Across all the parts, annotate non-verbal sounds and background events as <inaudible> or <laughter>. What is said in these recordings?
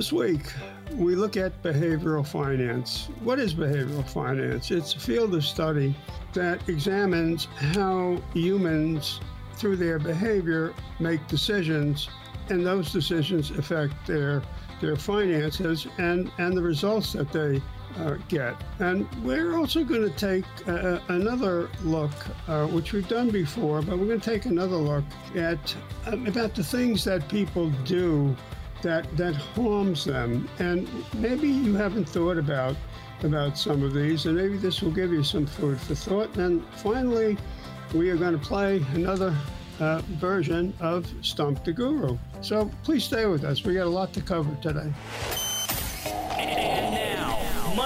This week, we look at behavioral finance. What is behavioral finance? It's a field of study that examines how humans, through their behavior, make decisions, and those decisions affect their their finances and, and the results that they uh, get. And we're also going to take uh, another look, uh, which we've done before, but we're going to take another look at um, about the things that people do that that harms them. And maybe you haven't thought about about some of these, and maybe this will give you some food for thought. And finally, we are going to play another uh, version of Stump the Guru. So please stay with us. We got a lot to cover today.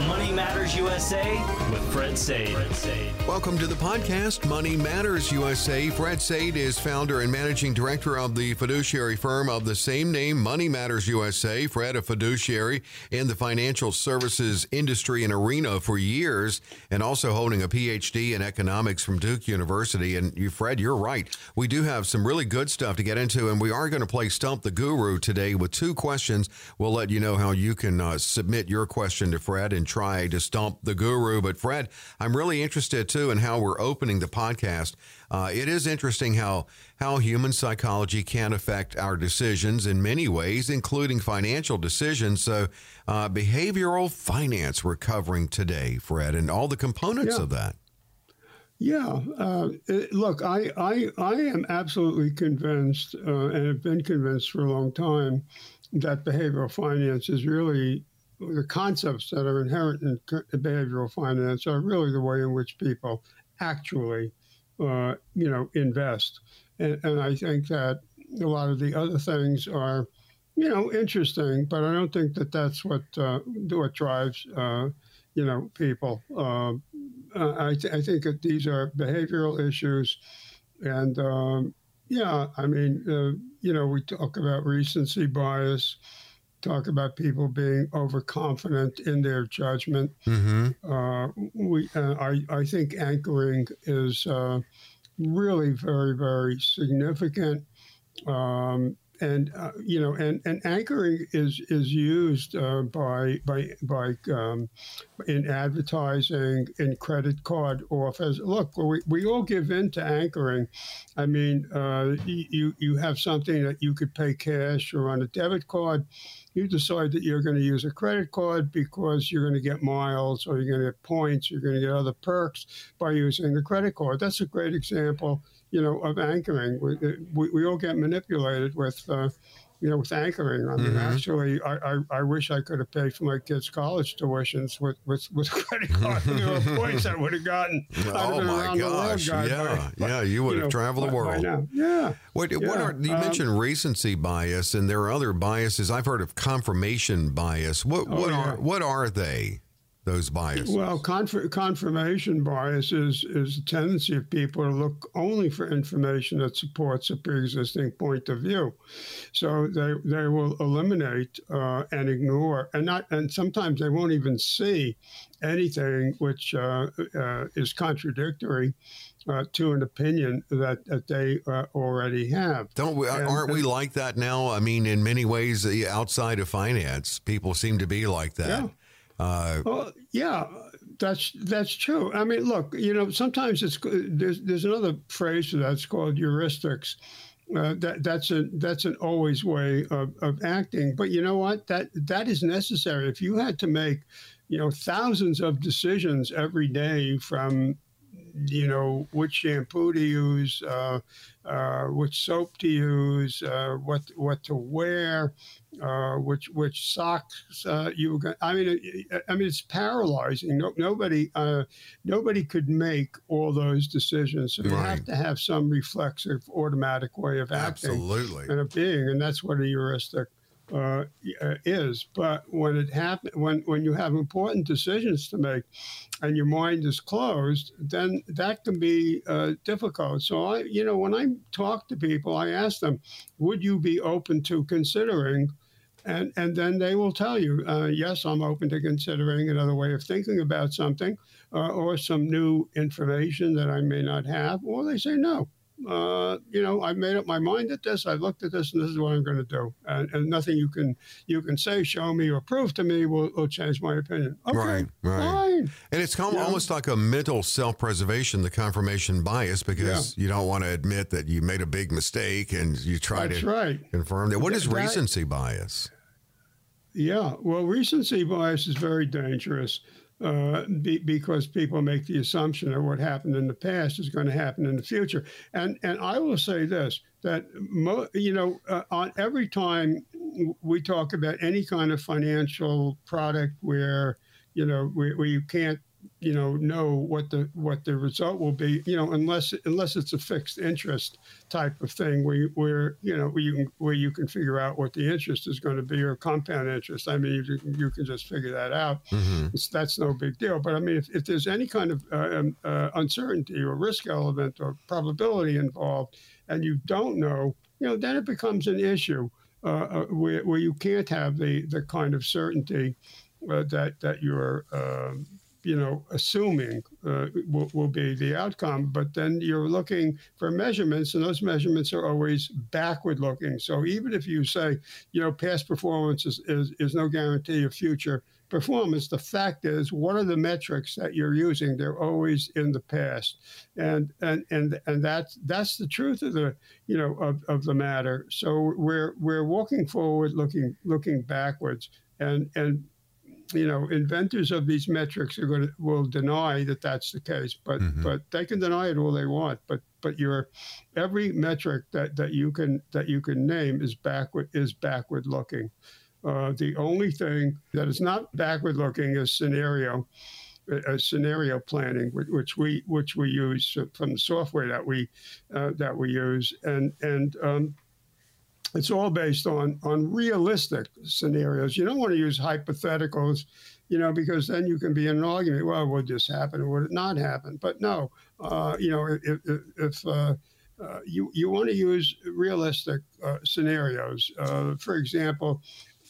Money Matters USA with Fred Saide. Welcome to the podcast, Money Matters USA. Fred Saide is founder and managing director of the fiduciary firm of the same name, Money Matters USA. Fred, a fiduciary in the financial services industry and arena for years, and also holding a PhD in economics from Duke University. And you, Fred, you're right. We do have some really good stuff to get into, and we are going to play Stump the Guru today with two questions. We'll let you know how you can uh, submit your question to Fred and try to stump the guru. But Fred, I'm really interested too in how we're opening the podcast. Uh, it is interesting how how human psychology can affect our decisions in many ways, including financial decisions. So, uh, behavioral finance we're covering today, Fred, and all the components Yeah. of that. Yeah, uh, it- look, I, I, I am absolutely convinced, uh, and have been convinced for a long time, that behavioral finance is really the concepts that are inherent in behavioral finance are really the way in which people actually, uh, you know, invest. And, and I think that a lot of the other things are, you know, interesting, but I don't think that that's what uh, what drives, uh, you know, people. Um uh, I, th- I think that these are behavioral issues. And um, yeah, I mean, uh, you know, we talk about recency bias, talk about people being overconfident in their judgment. Mm-hmm. Uh, we, uh, I, I think anchoring is uh, really very, very significant. Um, and uh, you know, and, and anchoring is is used uh, by by by um, in advertising, in credit card offers. Look, we, we all give in to anchoring. I mean, uh, you you have something that you could pay cash or on a debit card. You decide that you're going to use a credit card because you're going to get miles or you're going to get points, you're going to get other perks by using the credit card. That's a great example, you know, of anchoring. We, we, we all get manipulated with, uh, you know, with anchoring. I mean, Mhm. actually, I, I, I wish I could have paid for my kids' college tuitions with, with, with <laughs> credit <laughs> card. you know, points I would have gotten. Oh my around the world gosh! guy Yeah, yeah, you would you have know, traveled the world. Yeah. What, what are you um, mentioned recency bias, and there are other biases. I've heard of confirmation bias. What Oh, what yeah. are what are they? Those biases. Well, conf- confirmation bias is, is a tendency of people to look only for information that supports a pre-existing point of view. So they, they will eliminate uh, and ignore, and not, and sometimes they won't even see anything which uh, uh, is contradictory uh, to an opinion that, that they uh, already have. Don't we, And- aren't we like that now? I mean, in many ways, outside of finance, people seem to be like that. Yeah. Uh, Well, yeah, that's that's true. I mean, look, you know, sometimes it's there's there's another phrase for that. It's called heuristics. Uh, that that's a that's an always way of, of acting. But you know what? That that is necessary. If you had to make, you know, thousands of decisions every day from you know, which shampoo to use, uh, uh, which soap to use, uh, what what to wear, uh, which which socks uh, you were going. I mean, I mean, it's paralyzing. No, nobody uh, nobody could make all those decisions. So you have to have some reflexive, automatic way of acting Absolutely. and of being, and that's what a heuristic uh, uh, is. But when it happen, when when you have important decisions to make, and your mind is closed, then that can be uh, difficult. So I, you know, when I talk to people, I ask them, "Would you be open to considering?" And, and then they will tell you, uh, yes, I'm open to considering another way of thinking about something uh, or some new information that I may not have. Or they say, no, uh, you know, I've made up my mind at this. I've looked at this, and this is what I'm going to do. And, and nothing you can you can say, show me, or prove to me will, will change my opinion. Okay, Right, right. fine. And it's com- Yeah. almost like a mental self preservation, the confirmation bias, because you don't want to admit that you made a big mistake and you try That's to right. confirm that. What is That- recency bias? Yeah, well, recency bias is very dangerous uh, be, because people make the assumption that what happened in the past is going to happen in the future. And and I will say this that mo- you know uh, on every time we talk about any kind of financial product where you know where, where you can't you know know what the what the result will be you know unless unless it's a fixed interest type of thing where you, where you know where you can where you can figure out what the interest is going to be or compound interest. I mean you can, you can just figure that out. Hmm it's, that's no big deal. But i mean if, if there's any kind of uh, um, uh, uncertainty or risk element or probability involved and you don't know you know then it becomes an issue uh, uh, where, where you can't have the the kind of certainty uh, that that you're um, you know assuming uh, will, will be the outcome but then you're looking for measurements and those measurements are always backward looking. So even if you say you know past performance is, is, is no guarantee of future performance the fact is what are the metrics that you're using? They're always in the past. And and and and that's that's the truth of the you know of, of the matter. So we're we're walking forward looking looking backwards. And and you know inventors of these metrics are going to will deny that that's the case but Mhm. but they can deny it all they want but but your every metric that that you can that you can name is backward is backward looking uh, the only thing that is not backward looking is scenario uh, scenario planning, which, which we which we use from the software that we uh, that we use, and and um, it's all based on on realistic scenarios. You don't want to use hypotheticals, you know, because then you can be in an argument. Well, would this happen or would it not happen? But no, uh, you know, if, if, uh, uh, you you want to use realistic uh, scenarios. Uh, for example,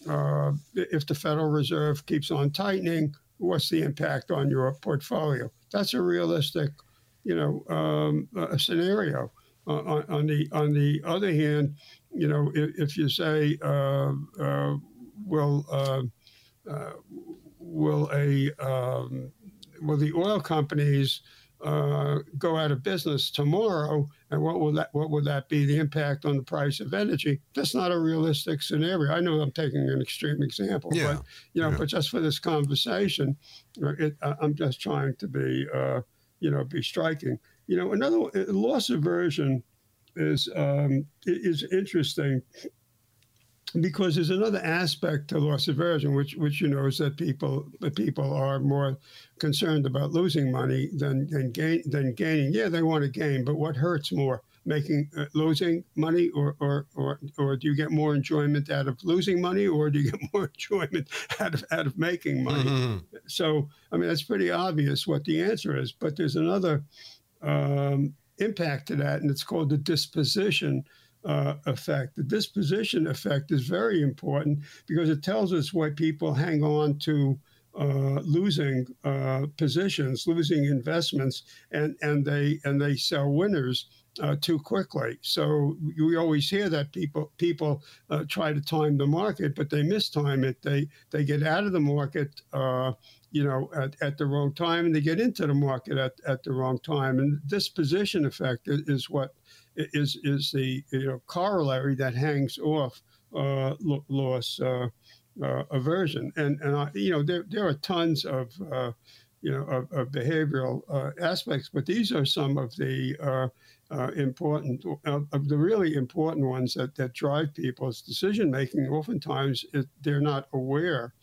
uh, if the Federal Reserve keeps on tightening, what's the impact on your portfolio? That's a realistic, you know, um, scenario. Uh, on, on the on the other hand, you know, if, if you say, uh, uh, will uh, uh, will a um, will the oil companies uh, go out of business tomorrow, and what will that what would that be? The impact on the price of energy? That's not a realistic scenario. I know I'm taking an extreme example, Yeah. but you know, Yeah. but just for this conversation, uh, it, I'm just trying to be, uh, you know, be striking. You know, another loss aversion is um, is interesting because there's another aspect to loss aversion, which which you know is that people people are more concerned about losing money than than gain than gaining. Yeah, they want to gain, but what hurts more? Making uh, losing money, or, or or or do you get more enjoyment out of losing money, or do you get <laughs> more enjoyment out of out of making money? Mhm. So, I mean, that's pretty obvious what the answer is. But there's another um, impact to that, and it's called the disposition uh, effect. The disposition effect is very important because it tells us why people hang on to uh, losing uh, positions, losing investments, and, and they and they sell winners uh, too quickly. So we always hear that people people uh, try to time the market, but they mistime it. They they get out of the market, uh, you know, at, at the wrong time, and they get into the market at, at the wrong time. And disposition effect is, what is is the you know corollary that hangs off uh, loss uh, uh, aversion. And and I, you know there there are tons of uh, you know, of, of behavioral uh, aspects. But these are some of the uh, uh, important, of, of, the really important ones that, that drive people's decision making. Oftentimes, it, they're not aware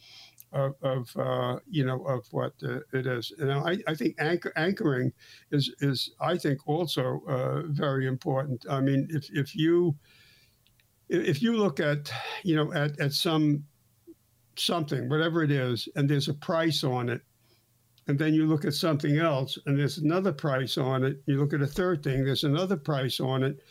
of, of uh, you know of what uh, it is. And I, I think anchor, anchoring is is I think also uh, very important. I mean, if if you if you look at you know at, at some something whatever it is and there's a price on it and then you look at something else and there's another price on it you look at a third thing there's another price on it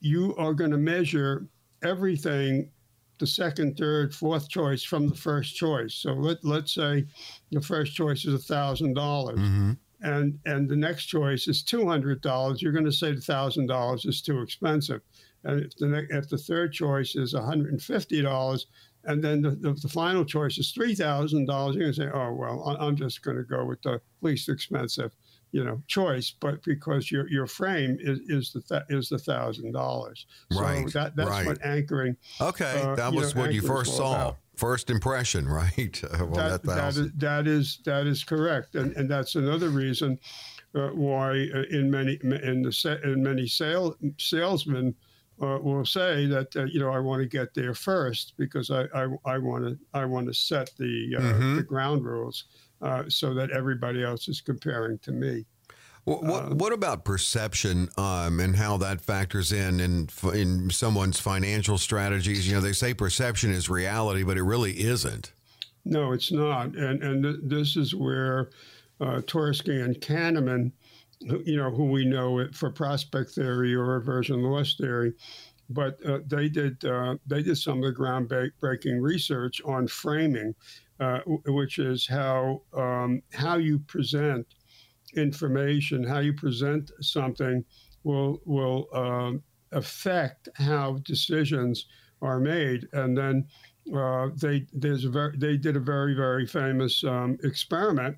you are going to measure everything the second, third, fourth choice from the first choice. So let let's say the first choice is a thousand dollars, mm-hmm. and and the next choice is two hundred dollars. You're going to say the thousand dollars is too expensive, and if the ne- if the third choice is one hundred and fifty dollars, and then the, the, the, final choice is three thousand dollars, you're going to say, oh well, I'm just going to go with the least expensive you know choice, but because your your frame is is the th- is the thousand dollars. So right. That, that's right. what anchoring. Okay, uh, that was know, what you first saw. About. First impression, <laughs> right? well, that, that, that, is, that is that is correct, and and that's another reason uh, why uh, in many in the in many sale salesmen uh, will say that uh, you know I want to get there first because I I want to I want to set the uh, mm-hmm. the ground rules uh, so that everybody else is comparing to me. What, what, um, what about perception um, and how that factors in, in in someone's financial strategies? You know, they say perception is reality, but it really isn't. No, it's not, and and th- this is where uh, Tversky and Kahneman, you know, who we know it for prospect theory or reversion loss theory, but uh, they did uh, they did some of the groundbreaking research on framing uh, which is how um, how you present information, how you present something will will um, affect how decisions are made. And then uh, they there's a very, they did a very very famous um, experiment,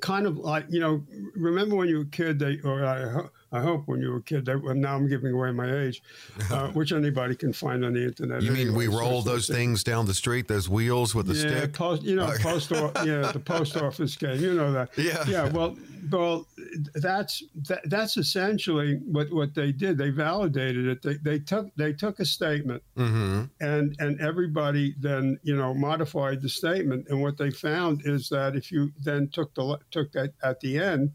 kind of like you know remember when you were a kid they or I I hope when you were a kid. That, well, now I'm giving away my age, uh, <laughs> which anybody can find on the internet. You anyway. mean we roll so those things down the street, those wheels with the yeah, stick? Post, you know, <laughs> post yeah, the post office game. You know that. Yeah. Yeah. Well, well, that's that, that's essentially what, what they did. They validated it. They, they took they took a statement, mm-hmm. and and everybody then you know modified the statement. And what they found is that if you then took the took that at the end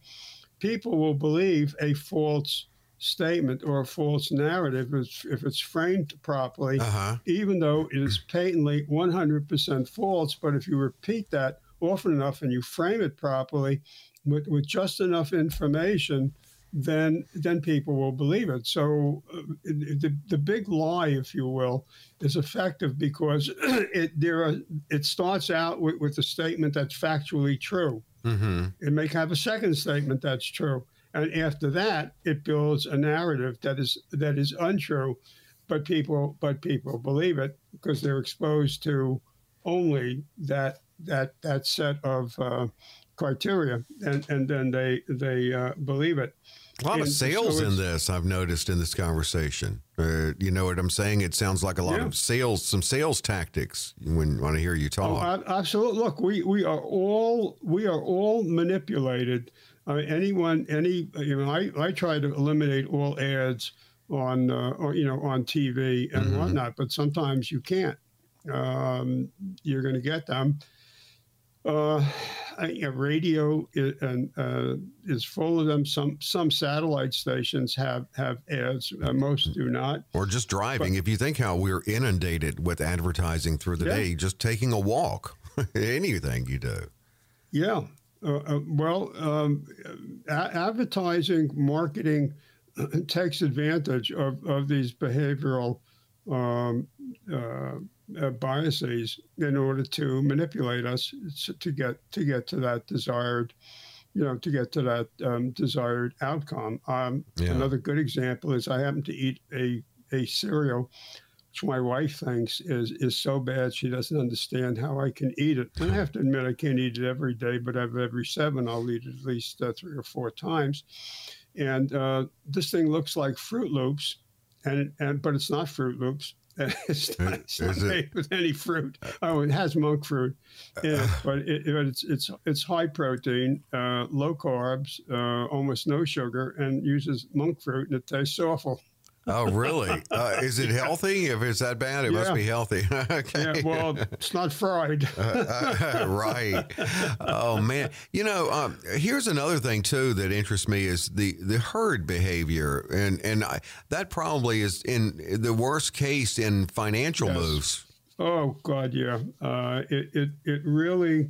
people will believe a false statement or a false narrative if it's framed properly, uh-huh. even though it is patently 100% false. But if you repeat that often enough and you frame it properly with, with just enough information, then then people will believe it. So uh, the the big lie, if you will, is effective because <clears throat> it there are, it starts out with, with a statement that's factually true. Mm-hmm. It may have a second statement that's true, and after that, it builds a narrative that is that is untrue, but people but people believe it because they're exposed to only that that that set of uh, criteria, and and then they they uh, believe it. A lot and of sales so in this, I've noticed in this conversation. Uh, you know what I'm saying? It sounds like a lot yeah. of sales, some sales tactics when, when I hear you talk. Oh, absolutely. Look, we, we are all we are all manipulated. Uh, anyone, any you know, I, I try to eliminate all ads on uh, or you know on TV and mm-hmm. whatnot, but sometimes you can't. Um, you're going to get them. Uh, radio is, and, uh, is full of them. Some some satellite stations have have ads. Uh, most do not. Or just driving. But, if you think how we're inundated with advertising through the yeah. day, just taking a walk, <laughs> anything you do. Yeah. Uh, uh well, um, a- advertising, marketing takes advantage of, of these behavioral um, uh, biases in order to manipulate us to get to get to that desired, you know, to get to that um, desired outcome. Um, yeah. Another good example is I happen to eat a a cereal. Which my wife thinks is is so bad she doesn't understand how I can eat it. And I have to admit I can't eat it every day, but every seven I'll eat it at least uh, three or four times. And uh, this thing looks like Froot Loops, and and but it's not Froot Loops <laughs> it's not, it's not made with any fruit. Oh, it has monk fruit in it, but it, it's it's it's high protein, uh, low carbs, uh, almost no sugar, and uses monk fruit, and it tastes awful. Oh, really? Uh, is it healthy? If it's that bad, it yeah. must be healthy. <laughs> okay. Yeah, well, it's not fried. <laughs> uh, uh, right. Oh man. You know, um, here's another thing too that interests me is the the herd behavior, and and I, that probably is in the worst case in financial yes. moves. Oh God, yeah. Uh, it it it really,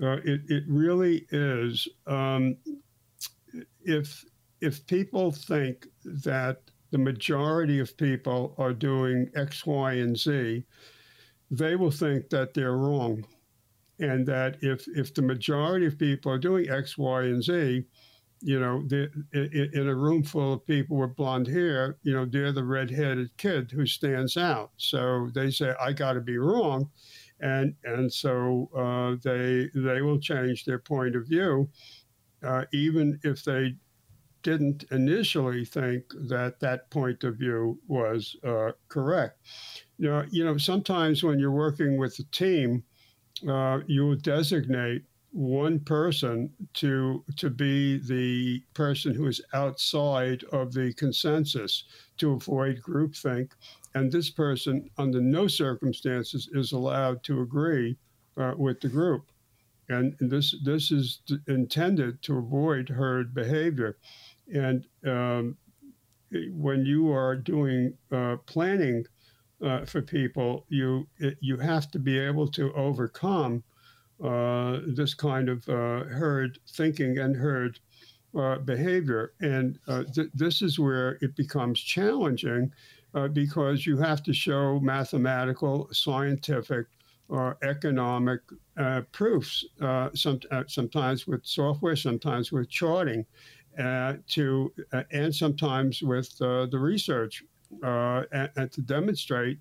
uh, it it really is. Um, if if people think that the majority of people are doing X, Y, and Z, they will think that they're wrong. And that if, if the majority of people are doing X, Y, and Z, you know, in a room full of people with blonde hair, you know, they're the red-headed kid who stands out. So they say, "I got to be wrong," and and so uh, they they will change their point of view, uh, even if they didn't initially think that that point of view was uh, correct. You know, you know, sometimes when you're working with a team, uh, you designate one person to to be the person who is outside of the consensus to avoid groupthink, and this person, under no circumstances, is allowed to agree uh, with the group. And this this is intended to avoid herd behavior. And um, when you are doing uh, planning uh, for people, you you have to be able to overcome uh, this kind of uh, herd thinking and herd uh, behavior. And uh, th- this is where it becomes challenging because you have to show mathematical, scientific, or economic proofs. Some, sometimes with software, sometimes with charting uh, to uh, and sometimes with uh, the research uh, and, and, to demonstrate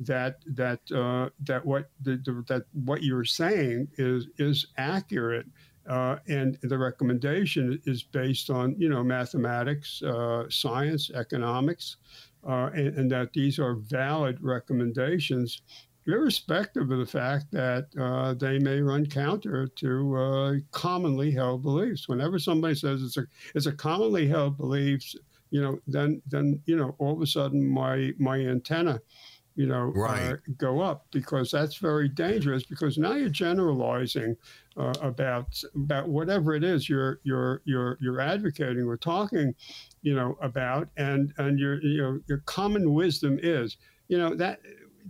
that that uh, that what the, the, that what you're saying is is accurate. and the recommendation is based on you know mathematics, science, economics, and, and that these are valid recommendations irrespective of the fact that uh, they may run counter to uh, commonly held beliefs. Whenever somebody says it's a it's a commonly held beliefs, you know, then then you know all of a sudden my my antenna, you know, right. uh, go up because that's very dangerous because now you're generalizing uh, about about whatever it is you're you're you're you're advocating or talking, you know, about, and and your you know your common wisdom is you know that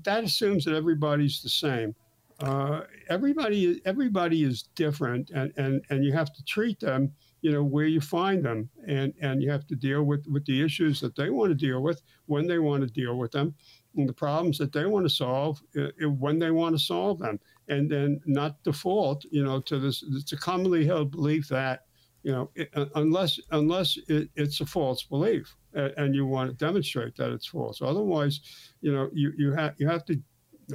that assumes that everybody's the same. Uh, everybody everybody is different, and, and, and you have to treat them, you know, where you find them, and, and you have to deal with, with the issues that they want to deal with when they want to deal with them, and the problems that they want to solve uh, when they want to solve them, and then not default, you know, to this. It's a commonly held belief that, you know, it, uh, unless unless it, it's a false belief and you want to demonstrate that it's false. Otherwise, you know, you, you have you have to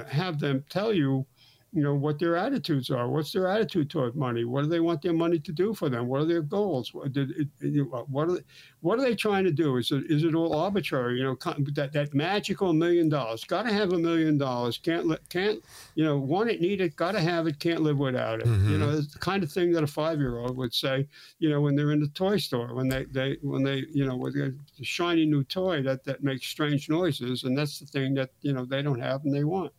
have them tell you you know what their attitudes are. What's their attitude toward money? What do they want their money to do for them? What are their goals? What, did it, what are they, what are they trying to do? Is it is it all arbitrary? You know that that magical million dollars got to have a million dollars can't can't you know want it need it got to have it can't live without it. Mm-hmm. you know it's the kind of thing that a 5-year-old would say you know when they're in the toy store when they they when they you know with a shiny new toy that that makes strange noises and that's the thing that you know they don't have and they want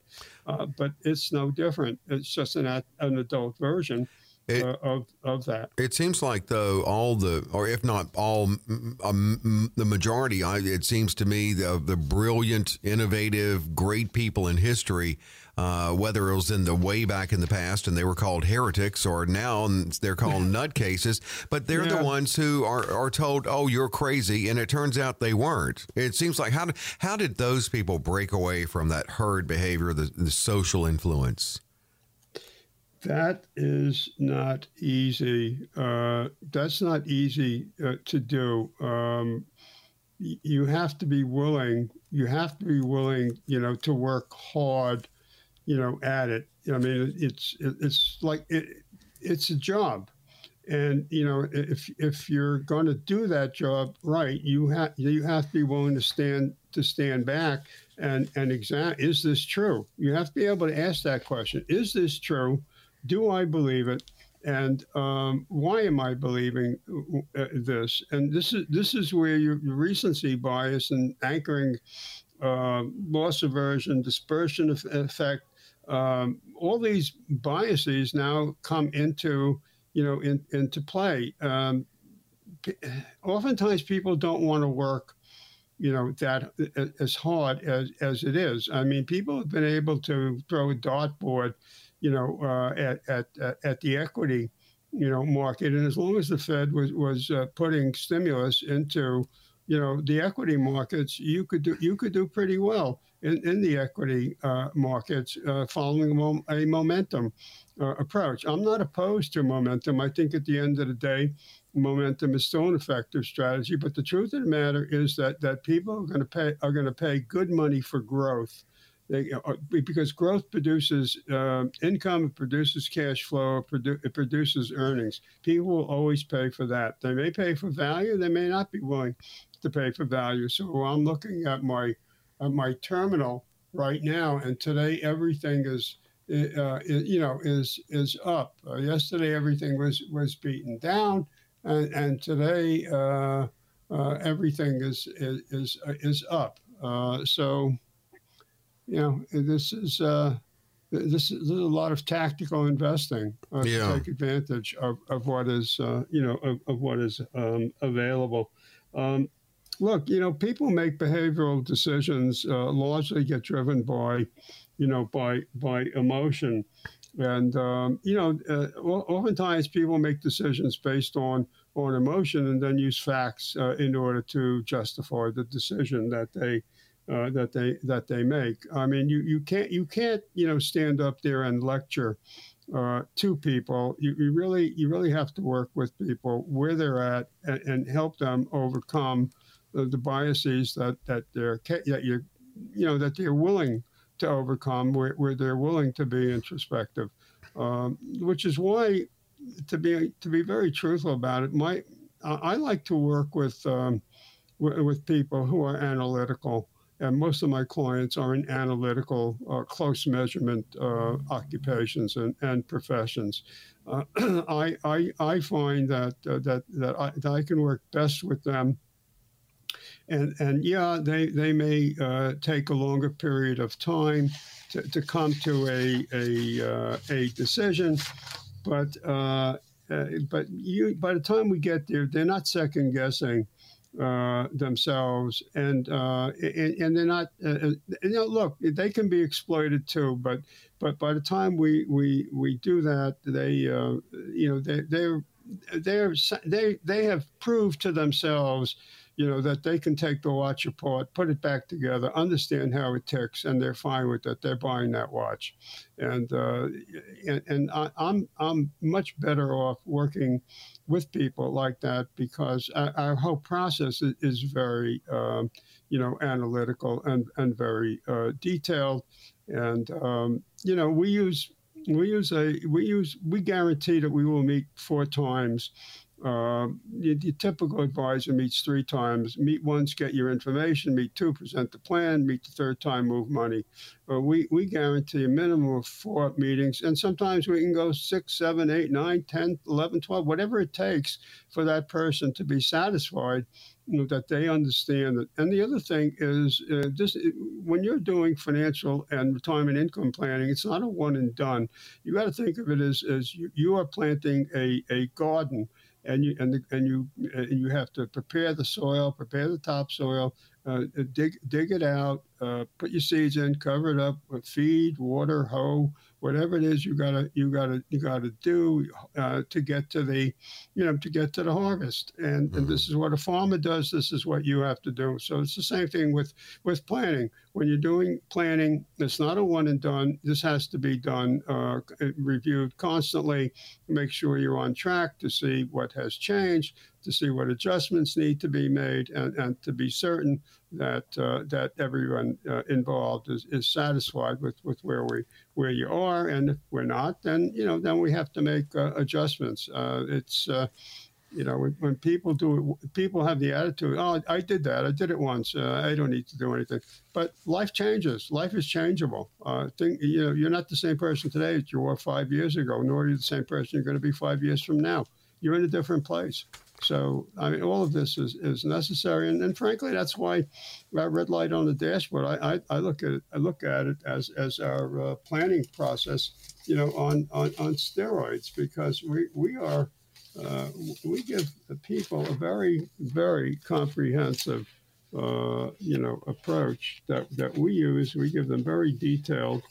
uh, but it's no different. It's just an, an adult version. It, uh, of of that. It seems like though all the, or if not all, um, the majority. I, it seems to me the the brilliant, innovative, great people in history uh, whether it was in the way back in the past and they were called heretics or now they're called <laughs> nutcases, but they're yeah. the ones who are, are told, oh, you're crazy. And it turns out they weren't. It seems like how did, how did those people break away from that herd behavior, the, the social influence? That is not easy. Uh, that's not easy uh, to do. Um, you have to be willing. You have to be willing, you know, to work hard you know, at it. I mean, it's it's like it, it's a job, And you know, if if you're going to do that job right, you have you have to be willing to stand to stand back and and examine is this true? You have to be able to ask that question: Is this true? Do I believe it? And um, why am I believing uh, this? And this is this is where your, your recency bias and anchoring, uh, loss aversion, disposition effect, um, all these biases now come into you know, in, into play. Um, oftentimes, people don't want to work, you know, that as hard as as it is. I mean, people have been able to throw a dartboard, you know, uh, at, at at the equity, you know, market, and as long as the Fed was was uh, putting stimulus into, you know, the equity markets, you could do you could do pretty well in, in the equity uh, markets uh, following a momentum uh, approach. I'm not opposed to momentum. I think at the end of the day, momentum is still an effective strategy. But the truth of the matter is that that people are going to pay are going to pay good money for growth. They, uh, because growth produces uh, income, it produces cash flow, it, produ- it produces earnings. People will always pay for that. They may pay for value, they may not be willing to pay for value. So I'm looking at my at my terminal right now, and today everything is uh, you know, is is up. Uh, yesterday, everything was was beaten down, and, and today uh, uh everything is is is, uh, is up. Uh, so, you know, this is. this is, a lot of tactical investing yeah. to take advantage of, of what is, you know, of, of what is um, available. Um, look, you know, people make behavioral decisions largely get driven by you know, by by emotion. And um, you know, uh, oftentimes people make decisions based on on emotion, and then use facts uh, in order to justify the decision that they uh, that they that they make. I mean, you, you can't you can't you know stand up there and lecture uh, to people. You, you, really you really have to work with people where they're at and, and help them overcome the, the, biases that that they're that you you know that they're willing to overcome where, where they're willing to be introspective, um, which is why, to be to be very truthful about it, my I like to work with um, w- with people who are analytical, and most of my clients are in analytical, uh, close measurement uh, occupations and, and professions. Uh, <clears throat> I, I I find that uh, that that I, that I can work best with them and and yeah, they they may uh, take a longer period of time to, to come to a a uh, a decision, but uh, uh but you by the time we get there, they're not second guessing. Uh, themselves and, uh, and, and they're not you know look they can be exploited too but but by the time we we we do that they you know they they're they're they they have proved to themselves you know, that they can take the watch apart, put it back together, understand how it ticks, and they're fine with it. They're buying that watch, and uh, and, and I, am I'm, I'm much better off working with people like that because our, our whole process is, very, um, you know, analytical and and very uh, detailed, and um, you know, we use we use a we use we guarantee that we will meet four times uh, the, the, typical advisor meets three times. Meet once, get your information. Meet two, present the plan. Meet the third time, move money. Uh, we, we guarantee a minimum of four meetings, and sometimes we can go six, seven, eight, nine, 10, 11, 12, whatever it takes for that person to be satisfied you know, that they understand it. And the other thing is, uh, this when you're doing financial and retirement income planning, it's not a one and done. You got to think of it as, as you, you are planting a, a garden and you and, the, and you and you have to prepare the soil, prepare the topsoil, uh, dig dig it out, uh, put your seeds in, cover it up with feed, water, hoe, whatever it is you gotta you gotta you gotta do uh, to get to the you know to get to the harvest. And, mm-hmm. and this is what a farmer does this is what you have to do. So it's the same thing with with planning. When you're doing planning it's not a one and done. This has to be done uh, reviewed constantly make sure you're on track to see what has changed to see what adjustments need to be made and, and to be certain that uh, that everyone uh, involved is, is satisfied with, with where we where you are and if we're not then you know then we have to make uh, adjustments. Uh, it's uh, you know when, people do it people have the attitude oh i did that. I did it once. Uh, i don't need to do anything. But life changes. Life is changeable. Think you know you're not the same person today as you were five years ago nor are you the same person you're going to be five years from now. You're in a different place so i mean all of this is, is necessary and, and frankly that's why that red light on the dashboard I, I, I look at it i look at it as as our uh, planning process you know on, on on steroids because we we are uh, we give the people a very, very comprehensive, uh, you know, approach that, that we use. We give them very detailed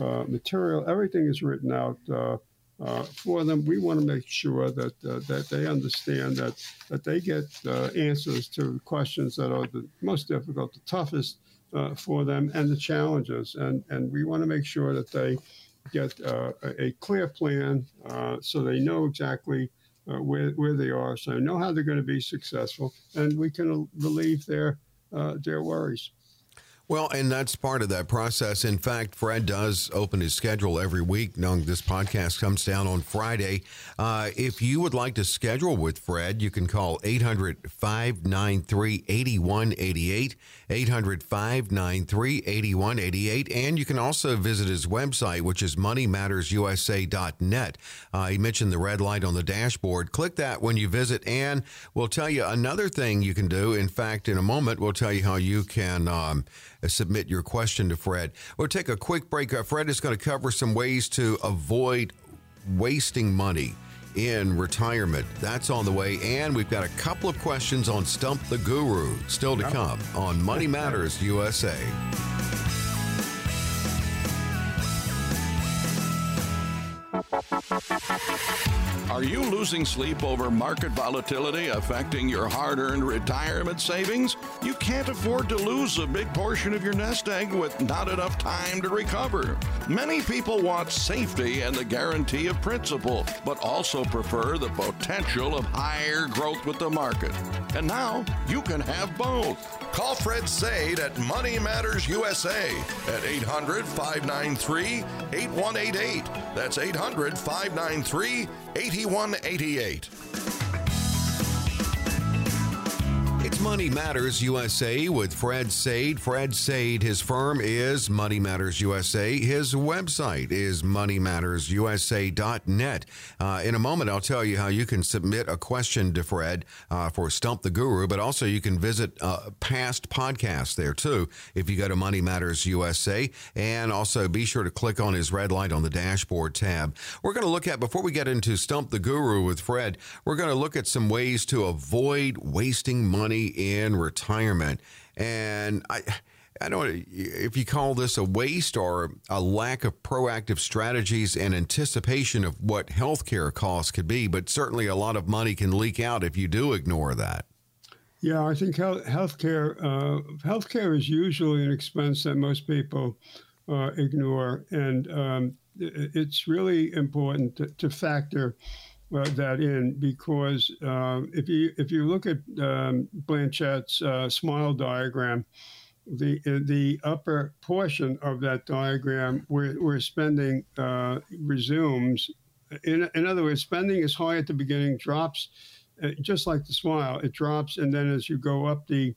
uh, material. Everything is written out uh, uh, for them. We want to make sure that that they understand that that they get answers to questions that are the most difficult, the toughest for them, and the challenges. And and we want to make sure that they get a, a clear plan so they know exactly uh, where, where they are, so know how they're going to be successful, and we can relieve their uh, their worries. Well, and that's part of that process. In fact, Fred does open his schedule every week. Knowing this podcast comes down on Friday. Uh, if you would like to schedule with Fred, you can call 800 593 8188. 800 593 8188. And you can also visit his website, which is moneymattersusa.net. Uh, he mentioned the red light on the dashboard. Click that when you visit, and we'll tell you another thing you can do. In fact, in a moment, we'll tell you how you can. Um, submit your question to Fred. We'll take a quick break. Uh, Fred is going to cover some ways to avoid wasting money in retirement. That's on the way. And we've got a couple of questions on Stump the Guru still to come on Money Matters USA. Are you losing sleep over market volatility affecting your hard earned retirement savings? You can't afford to lose a big portion of your nest egg with not enough time to recover. Many people want safety and the guarantee of principal, but also prefer the potential of higher growth with the market. And now you can have both. Call Fred Saide at Money Matters USA at 800 593 8188. That's 800 593 8188. Money Matters USA with Fred Saide. Fred Saide, his firm is Money Matters USA. His website is moneymattersusa.net. Uh, in a moment, I'll tell you how you can submit a question to Fred uh, for Stump the Guru, but also you can visit uh, past podcasts there too if you go to Money Matters USA. And also be sure to click on his red light on the dashboard tab. We're going to look at, before we get into Stump the Guru with Fred, we're going to look at some ways to avoid wasting money in retirement. And I, I don't if you call this a waste or a lack of proactive strategies and anticipation of what healthcare costs could be, but certainly a lot of money can leak out if you do ignore that. Yeah, I think health, healthcare uh, healthcare is usually an expense that most people uh, ignore, and um, it's really important to, to factor uh, that in because uh, if you if you look at um, Blanchett's uh, smile diagram, the the upper portion of that diagram where, where spending uh, resumes. In, in other words, spending is high at the beginning, drops uh, just like the smile. It drops, and then as you go up the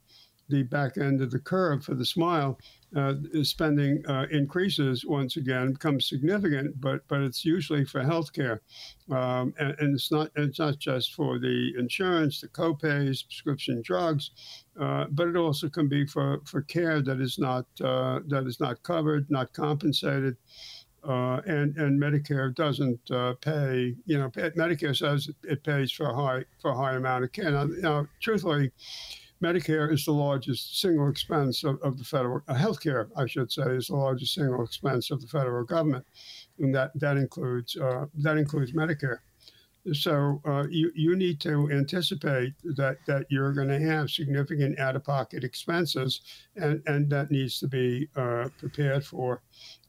the back end of the curve for the smile, uh, spending uh, increases once again, becomes significant, but but it's usually for healthcare, um, and, and, it's not it's not just for the insurance, the copays, prescription drugs, uh, but it also can be for, for care that is not uh, that is not covered, not compensated. Uh, and and Medicare doesn't uh, pay. You know, Medicare says it pays for a high for a high amount of care. Now, now truthfully, Medicare is the largest single expense of, of the federal uh, healthcare, I should say, is the largest single expense of the federal government, and that that includes uh, that includes Medicare. So uh, you you need to anticipate that that you're going to have significant out-of-pocket expenses, and and that needs to be uh, prepared for.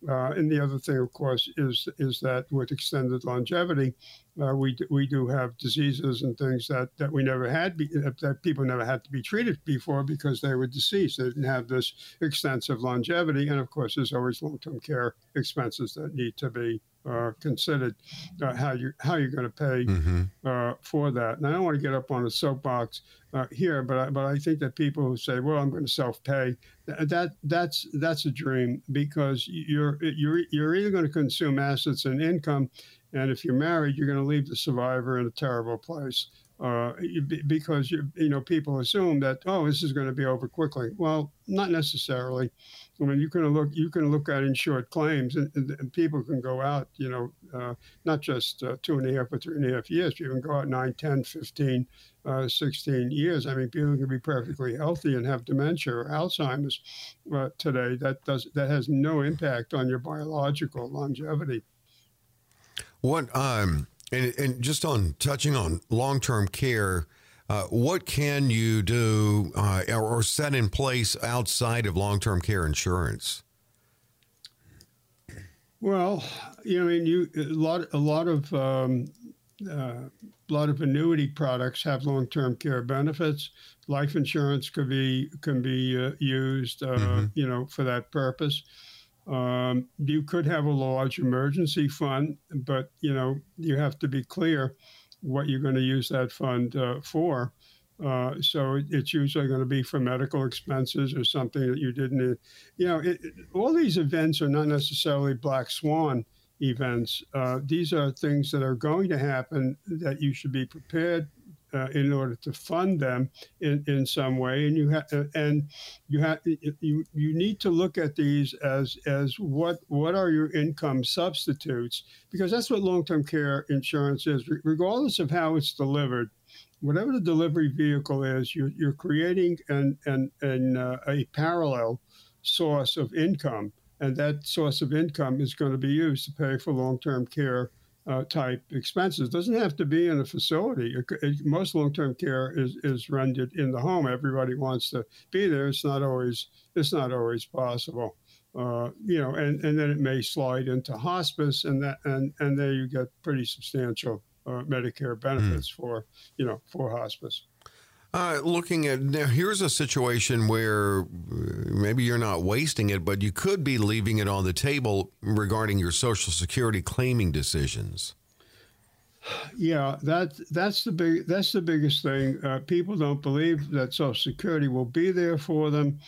Uh, and the other thing, of course, is is that with extended longevity, Uh, we, do, we do have diseases and things that, that we never had, be, that people never had to be treated before because they were deceased. They didn't have this extensive longevity. And of course, there's always long term care expenses that need to be uh, considered uh, how you how you're going to pay mm-hmm. uh, for that. And I don't want to get up on a soapbox uh, here, but I, but I think that people who say, "Well, I'm going to self pay," that that's that's a dream because you're you're you're either going to consume assets and income, and if you're married, you're going to leave the survivor in a terrible place. Uh, because you you know people assume that oh this is going to be over quickly. Well, not necessarily. I mean, you can look you can look at insured claims, and, and people can go out, you know, uh, not just uh, two and a half or three and a half years. You can go out 9, 10, 15, uh, 16 years. I mean, people can be perfectly healthy and have dementia or Alzheimer's today. That does that has no impact on your biological longevity. What um and, and just on touching on long term care uh, what can you do uh, or set in place outside of long term care insurance? Well, you know, I mean, you a lot a lot of um, uh, a lot of annuity products have long term care benefits. Life insurance could be can be uh, used, uh, mm-hmm. you know, for that purpose. Um, you could have a large emergency fund, but you know you have to be clear what you're going to use that fund uh, for. Uh, so it's usually going to be for medical expenses or something that you didn't, you know, it, all these events are not necessarily black swan events. Uh, these are things that are going to happen that you should be prepared uh, in order to fund them in, in some way. And you have and you have you you need to look at these as as what what are your income substitutes because that's what long term care insurance is, regardless of how it's delivered. Whatever the delivery vehicle is, you're, you're creating an, an, an uh, a parallel source of income, and that source of income is going to be used to pay for long term care uh, type expenses. It doesn't have to be in a facility. It, it, most long-term care is, is rendered in the home. Everybody wants to be there. It's not always it's not always possible. Uh, you know, and, and then it may slide into hospice, and that and and there you get pretty substantial uh, Medicare benefits mm. for you know for hospice. Uh, looking at now, here's a situation where uh, maybe you're not wasting it, but you could be leaving it on the table regarding your Social Security claiming decisions. Yeah, that that's the big that's the biggest thing. Uh, people don't believe that Social Security will be there for them.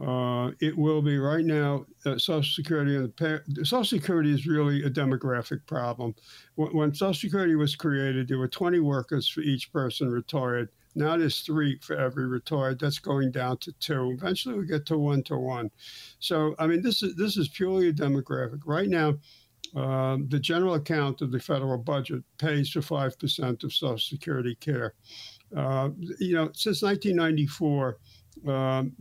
Uh, it will be right now. Uh, Social Security and the Social Security is really a demographic problem. When, when Social Security was created, there were 20 workers for each person retired now there's three for every retired. That's going down to two. Eventually we get to one to one. So I mean, this is this is purely a demographic. Right now, um, the general account of the federal budget pays for five percent of Social Security care. Uh, you know, since 1994, um,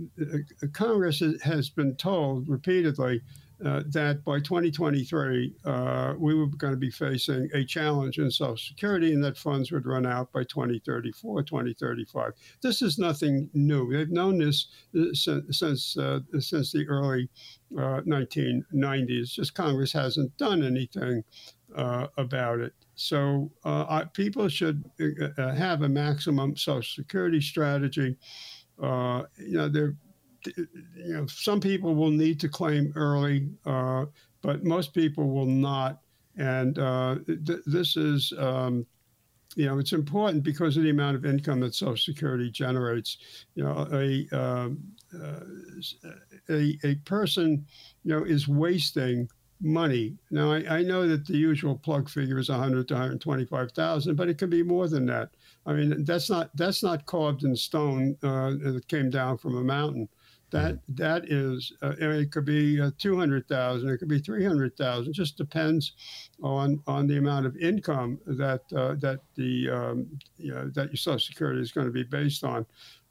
Congress has been told repeatedly uh, that by 2023, uh, we were going to be facing a challenge in Social Security and that funds would run out by 2034, 2035. This is nothing new. They've known this uh, since, since, uh, since the early 1990s. Uh, Just Congress hasn't done anything about it. So I, people should have a maximum Social Security strategy. you know, there you know, some people will need to claim early, uh, but most people will not. And uh, th- this is, um, you know, it's important because of the amount of income that Social Security generates. You know, a um, uh, a, a person, you know, is wasting money. Now, I, I, know that the usual plug figure is 100 to 125,000, but it can be more than that. I mean, that's not that's not carved in stone. Uh, that came down from a mountain. That that is, uh, it could be uh, two hundred thousand, it could be three hundred thousand. Just depends on on the amount of income that uh, that the um, you know, that your Social Security is going to be based on,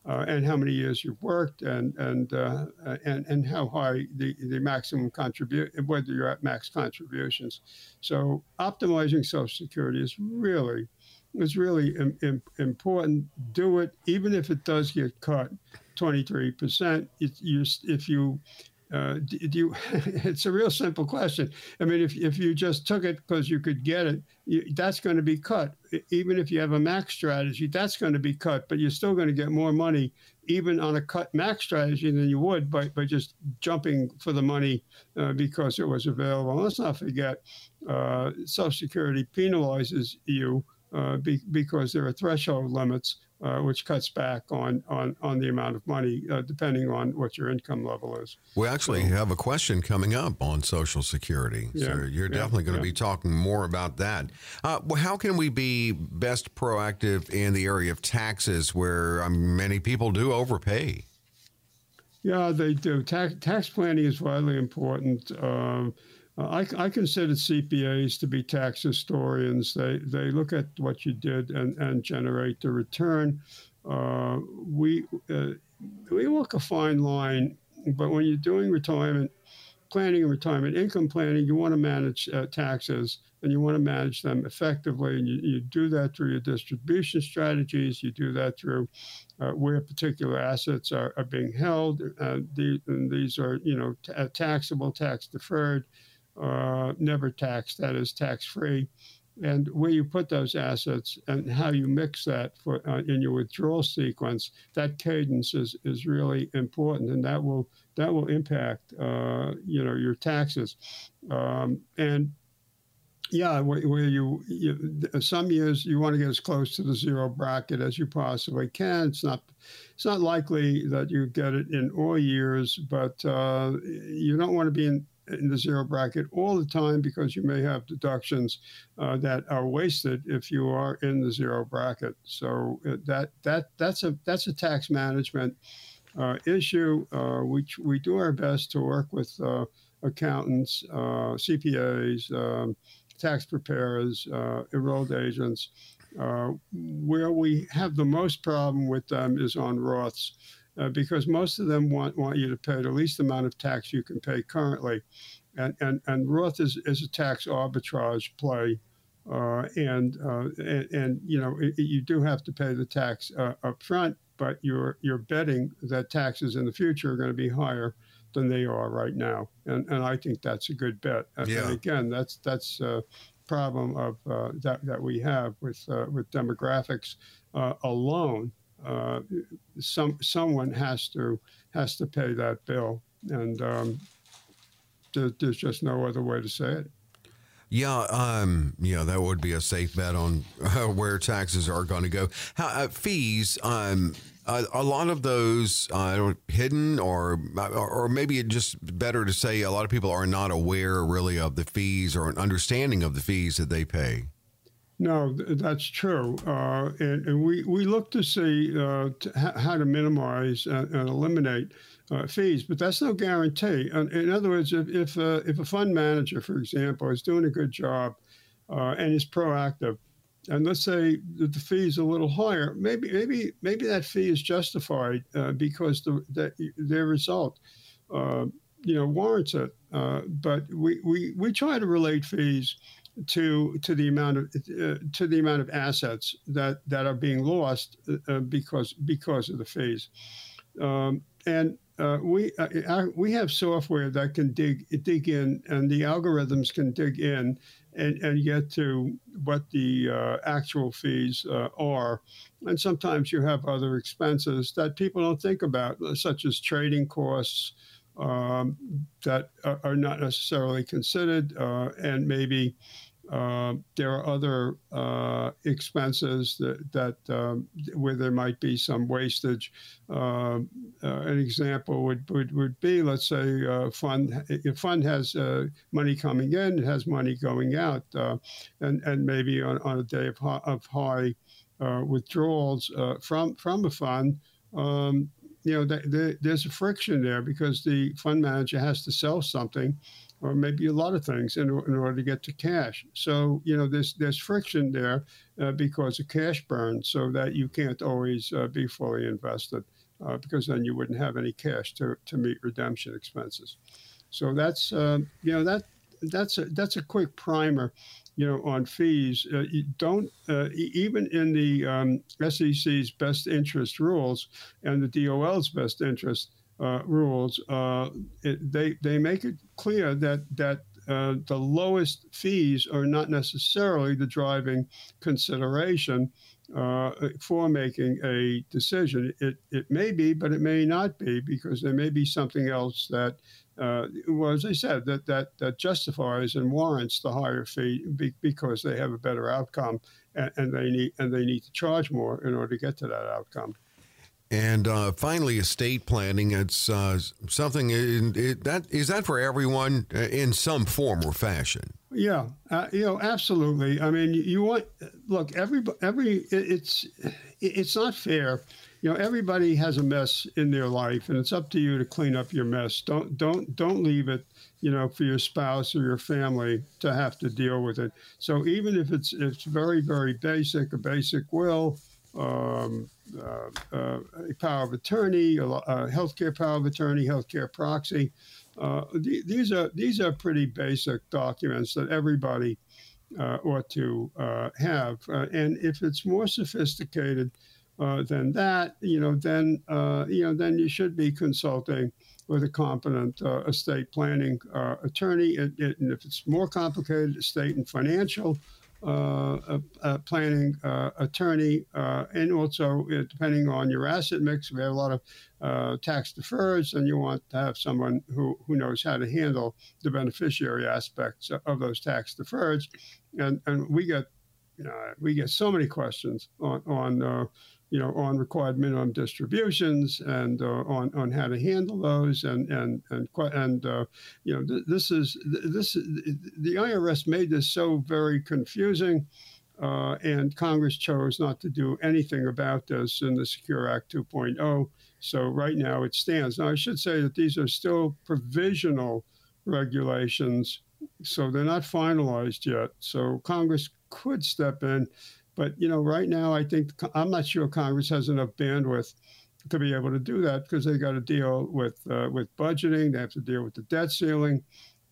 uh, and how many years you've worked, and and uh, and and how high the the maximum contribute, whether you're at max contributions. So optimizing Social Security is really is really Im- Im- important. Do it even if it does get cut 23%. If you, if you Uh, do, do, you? <laughs> it's a real simple question. I mean, if if you just took it because you could get it, you, that's going to be cut. Even if you have a max strategy, that's going to be cut. But you're still going to get more money, even on a cut max strategy, than you would by by just jumping for the money uh, because it was available. And let's not forget, uh, Social Security penalizes you uh, be, because there are threshold limits uh, which cuts back on, on, on the amount of money uh, depending on what your income level is. We actually so, have a question coming up on Social Security. Yeah, so you're yeah, definitely going to yeah. be talking more about that. Uh, how can we be best proactive in the area of taxes where um, many people do overpay? Yeah, they do. Tax, tax planning is widely important. Um, I, I consider CPAs to be tax historians. They they look at what you did and, and generate the return. Uh, we uh, we walk a fine line, but when you're doing retirement planning and retirement income planning, you want to manage uh, taxes and you want to manage them effectively. And you, you do that through your distribution strategies. You do that through uh, where particular assets are, are being held. Uh, the, and these are, you know, t- taxable, tax deferred uh, never taxed, that is tax free, and where you put those assets and how you mix that for uh, in your withdrawal sequence, that cadence is, is really important, and that will that will impact uh, you know your taxes, um, and yeah, where, where you, you, some years you want to get as close to the zero bracket as you possibly can. It's not it's not likely that you get it in all years, but uh, you don't want to be in in the zero bracket all the time because you may have deductions uh, that are wasted if you are in the zero bracket. So uh, that that that's a that's a tax management uh, issue. Uh, we we do our best to work with uh, accountants, uh, CPAs, um, tax preparers, enrolled agents. where we have the most problem with them is on Roths uh, because most of them want, want you to pay the least amount of tax you can pay currently. And, and, and Roth is, is a tax arbitrage play. Uh, and, uh, and, and, you know, it, you do have to pay the tax uh, up front, but you're, you're betting that taxes in the future are going to be higher than they are right now. And, and I think that's a good bet. Yeah. And again, that's, that's a problem of, uh, that, that we have with, uh, with demographics alone uh, some someone has to has to pay that bill, and um, there, there's just no other way to say it. Yeah, um, yeah, that would be a safe bet on uh, where taxes are going to go. How, uh, fees, um, uh, a lot of those uh, hidden, or or maybe just better to say, a lot of people are not aware really of the fees or an understanding of the fees that they pay. No, that's true. Uh, and, and, we, we look to see uh, to how to minimize and, and eliminate uh, fees, but that's no guarantee. In other words, if, if, uh, if a fund manager, for example, is doing a good job uh, and is proactive, and let's say that the fee is a little higher, maybe maybe maybe that fee is justified uh, because the, the, their result you know warrants it. but we, we, we try to relate fees to to the amount of uh, to the amount of assets that that are being lost uh, because because of the fees, um, and uh, we uh, we have software that can dig dig in, and the algorithms can dig in and, and get to what the uh, actual fees uh, are. And sometimes you have other expenses that people don't think about, such as trading costs. Um, that are, not necessarily considered, uh, and maybe uh, there are other uh, expenses that, that um, where there might be some wastage. Uh, uh an example would, would, would be, let's say, a fund a fund has uh, money coming in, it has money going out, uh, and and maybe on, on a day of high, of high withdrawals from from a fund. Um, you know, th- th- there's a friction there because the fund manager has to sell something or maybe a lot of things in, in order to get to cash. So you know there's there's friction there uh, because of cash burn, so that you can't always uh, be fully invested uh, because then you wouldn't have any cash to, to meet redemption expenses. So that's uh, you know that that's a, that's a quick primer. You know, on fees, uh, don't uh, even in the um, SEC's best interest rules and the DOL's best interest uh, rules, uh, it, they they make it clear that that uh, the lowest fees are not necessarily the driving consideration uh, for making a decision. It, it may be, but it may not be because there may be something else that, uh, well, as I said, that, that, that justifies and warrants the higher fee be, because they have a better outcome and, and, they need and they need to charge more in order to get to that outcome. And uh, finally, estate planning. It's uh, something in, it, that is that for everyone uh, in some form or fashion. Yeah, uh, you know, absolutely. I mean, you want look every every it's it's not fair. You know, everybody has a mess in their life, and it's up to you to clean up your mess. Don't don't don't leave it, you know, for your spouse or your family to have to deal with it. So even if it's it's very very basic, a basic will, um, uh, uh, a power of attorney, a, a healthcare power of attorney, healthcare proxy uh, th- these are these are pretty basic documents that everybody uh, ought to uh, have. Uh, and if it's more sophisticated uh, than that, you know, then uh, you know, then you should be consulting with a competent estate planning attorney. It, it, and if it's more complicated, estate and financial uh, planning uh, attorney, uh, and also depending on your asset mix, we have a lot of tax deferreds, and you want to have someone who, who knows how to handle the beneficiary aspects of those tax deferreds. And, and we get you know, we get so many questions on, on uh, you know, on required minimum distributions and uh, on on how to handle those and and and and uh, you know th- this is this the IRS made this so very confusing. Uh, and Congress chose not to do anything about this in the Secure Act 2.0. So right now it stands. Now I should say that these are still provisional regulations, so they're not finalized yet. So Congress could step in but you know, right now, I think I'm not sure Congress has enough bandwidth to be able to do that because they got to deal with uh, with budgeting. They have to deal with the debt ceiling,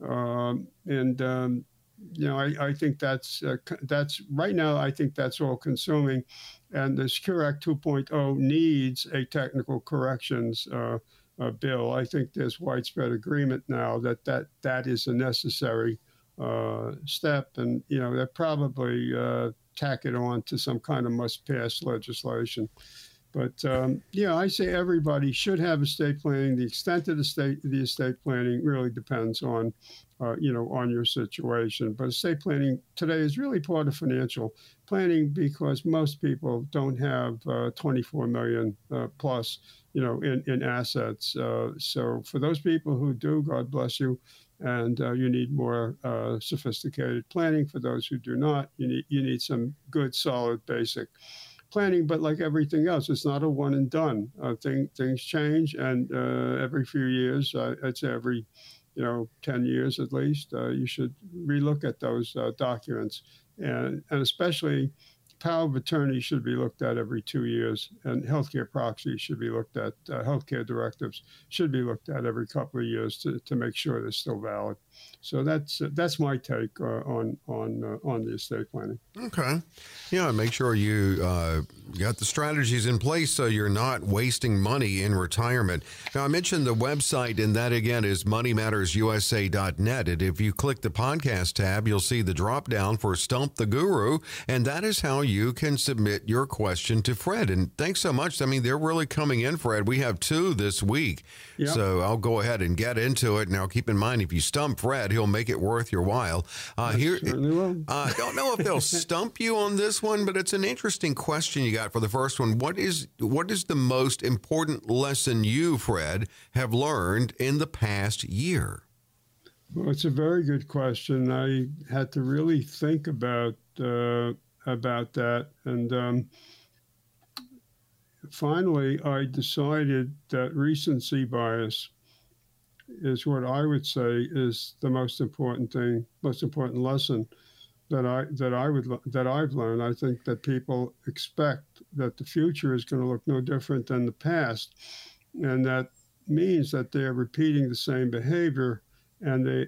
um, and um, you know, I, I think that's uh, that's right now. I think that's all consuming, and the Secure Act 2.0 needs a technical corrections. Uh, uh, bill. I think there's widespread agreement now that that, that is a necessary uh, step, and you know that probably uh, tack it on to some kind of must pass legislation. But um, yeah, I say everybody should have estate planning. The extent of the state the estate planning really depends on, uh, you know, on your situation. But estate planning today is really part of financial planning because most people don't have uh, 24 million uh, plus, you know, in in assets. Uh, so for those people who do, God bless you, and uh, you need more uh, sophisticated planning. For those who do not, you need you need some good, solid, basic planning. But like everything else, it's not a one and done. Uh, thing, things change, and uh, every few years, uh, say every you know ten years at least, uh, you should relook at those documents, and and especially power of attorney should be looked at every two years, and healthcare proxies should be looked at. Uh, healthcare directives should be looked at every couple of years to, to make sure they're still valid. So that's uh, that's my take uh, on on uh, on the estate planning. Okay, yeah, make sure you uh, got the strategies in place so you're not wasting money in retirement. Now I mentioned the website, and that again is moneymattersusa.net. And if you click the podcast tab, you'll see the drop down for Stump the Guru, and that is how can submit your question to Fred. And thanks so much. I mean, they're really coming in, Fred. We have two this week. Yep. So I'll go ahead and get into it. Now, keep in mind, if you stump Fred, he'll make it worth your while. Uh, here, uh, I don't know if they'll <laughs> stump you on this one, but it's an interesting question you got for the first one. What is what is the most important lesson you, Fred, have learned in the past year? Well, it's a very good question. I had to really think about uh, about that. And um, finally, I decided that recency bias is what I would say is the most important thing, most important lesson that I that I would that I've learned. I think that people expect that the future is going to look no different than the past, and that means that they're repeating the same behavior, and they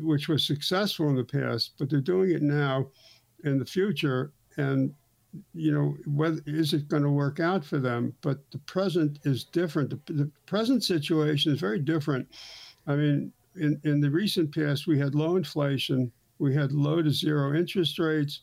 which was successful in the past, but they're doing it now in the future, and you know, whether is it going to work out for them? But the present is different. The, the present situation is very different. I mean, in, in the recent past, we had low inflation, we had low to zero interest rates,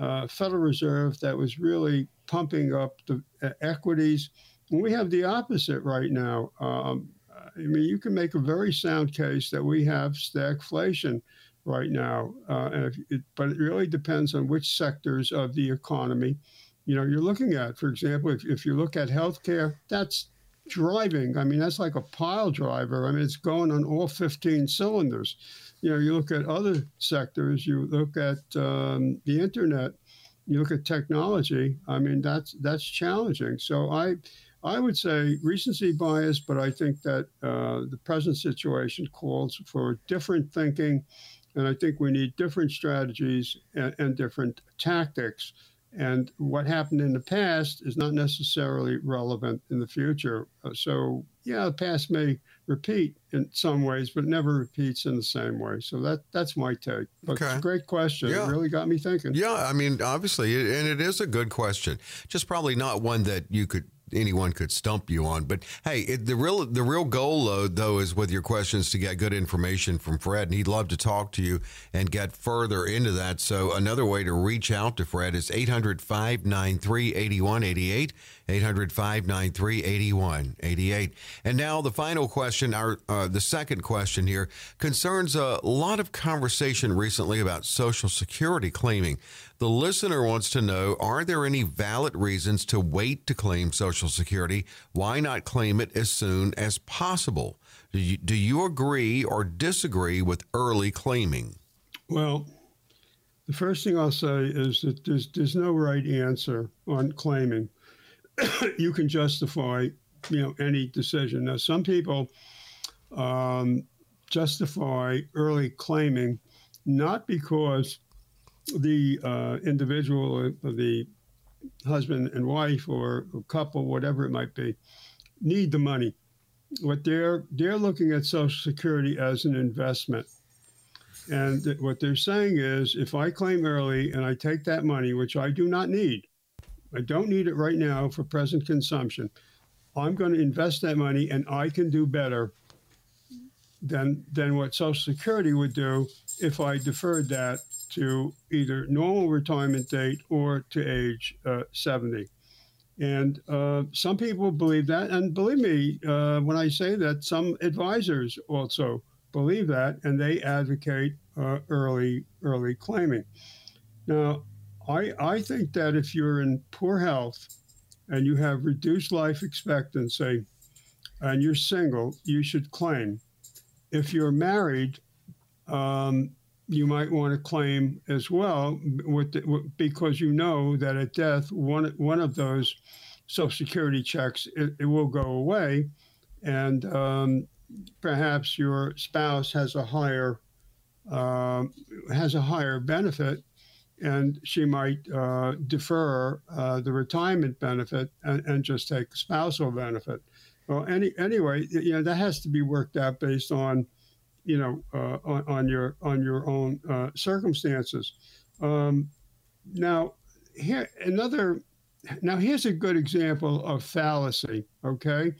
uh, Federal Reserve that was really pumping up the uh, equities. And we have the opposite right now. Um, I mean, you can make a very sound case that we have stagflation right now, uh, it, but it really depends on which sectors of the economy you know you're looking at. For example, if, if you look at healthcare, that's driving. I mean, that's like a pile driver. I mean, it's going on all 15 cylinders. You know, you look at other sectors, you look at um, the internet, you look at technology. I mean, that's that's challenging. So I, I would say recency bias, but I think that uh, the present situation calls for different thinking, and I think we need different strategies and, and different tactics and what happened in the past is not necessarily relevant in the future. Uh, so, yeah, the past may repeat in some ways, but never repeats in the same way. So that that's my take. But okay. it's a great question. Yeah. It really got me thinking. Yeah, I mean, obviously, and it is a good question. Just probably not one that you could anyone could stump you on. But hey, it, the real the real goal though, though is with your questions to get good information from Fred, and he'd love to talk to you and get further into that. So another way to reach out to Fred is 800 593 8188. 800 593 8188. And now the final question, our uh, the second question here, concerns a lot of conversation recently about Social Security claiming. The listener wants to know Are there any valid reasons to wait to claim Social Security? Why not claim it as soon as possible? Do you, do you agree or disagree with early claiming? Well, the first thing I'll say is that there's, there's no right answer on claiming. <coughs> you can justify, you know, any decision. Now, some people um, justify early claiming not because the uh, individual, uh, the husband and wife or couple, whatever it might be, need the money. What they're they're looking at Social Security as an investment. And what they're saying is if I claim early and I take that money, which I do not need, I don't need it right now for present consumption. I'm going to invest that money and I can do better than than what Social Security would do if I deferred that to either normal retirement date or to age uh, 70. And uh, some people believe that. And believe me, uh, when I say that, some advisors also believe that and they advocate uh, early, early claiming. Now, I, I think that if you're in poor health and you have reduced life expectancy and you're single, you should claim. If you're married, um, you might want to claim as well with the, because you know that at death, one, one of those Social Security checks, it, it will go away. And um, perhaps your spouse has a higher uh, has a higher benefit and she might uh, defer uh, the retirement benefit and, and, just take spousal benefit. Well, any anyway, you know that has to be worked out based on, you know, uh, on, on, your on your own uh, circumstances. Um, now, here another. Now, here's a good example of fallacy. Okay.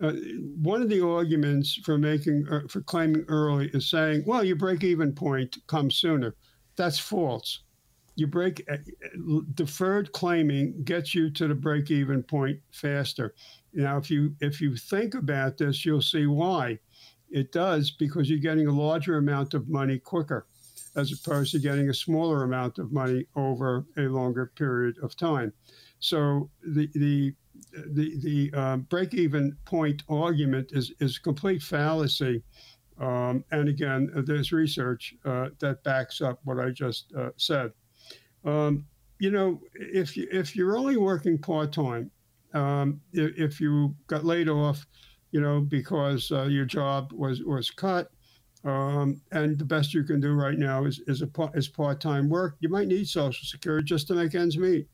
Uh, one of the arguments for making uh, for claiming early is saying, "Well, your break-even point comes sooner." That's false you break uh, deferred claiming gets you to the break even point faster. Now, if you if you think about this, you'll see why it does because you're getting a larger amount of money quicker, as opposed to getting a smaller amount of money over a longer period of time. So the the the, the um, break even point argument is is complete fallacy. Um, and again, there's research uh, that backs up what I just uh, said. Um, you know, if you, if you're only working part time, um, if, you got laid off, you know, because uh, your job was was cut, um, and the best you can do right now is is a is part time work, you might need Social Security just to make ends meet.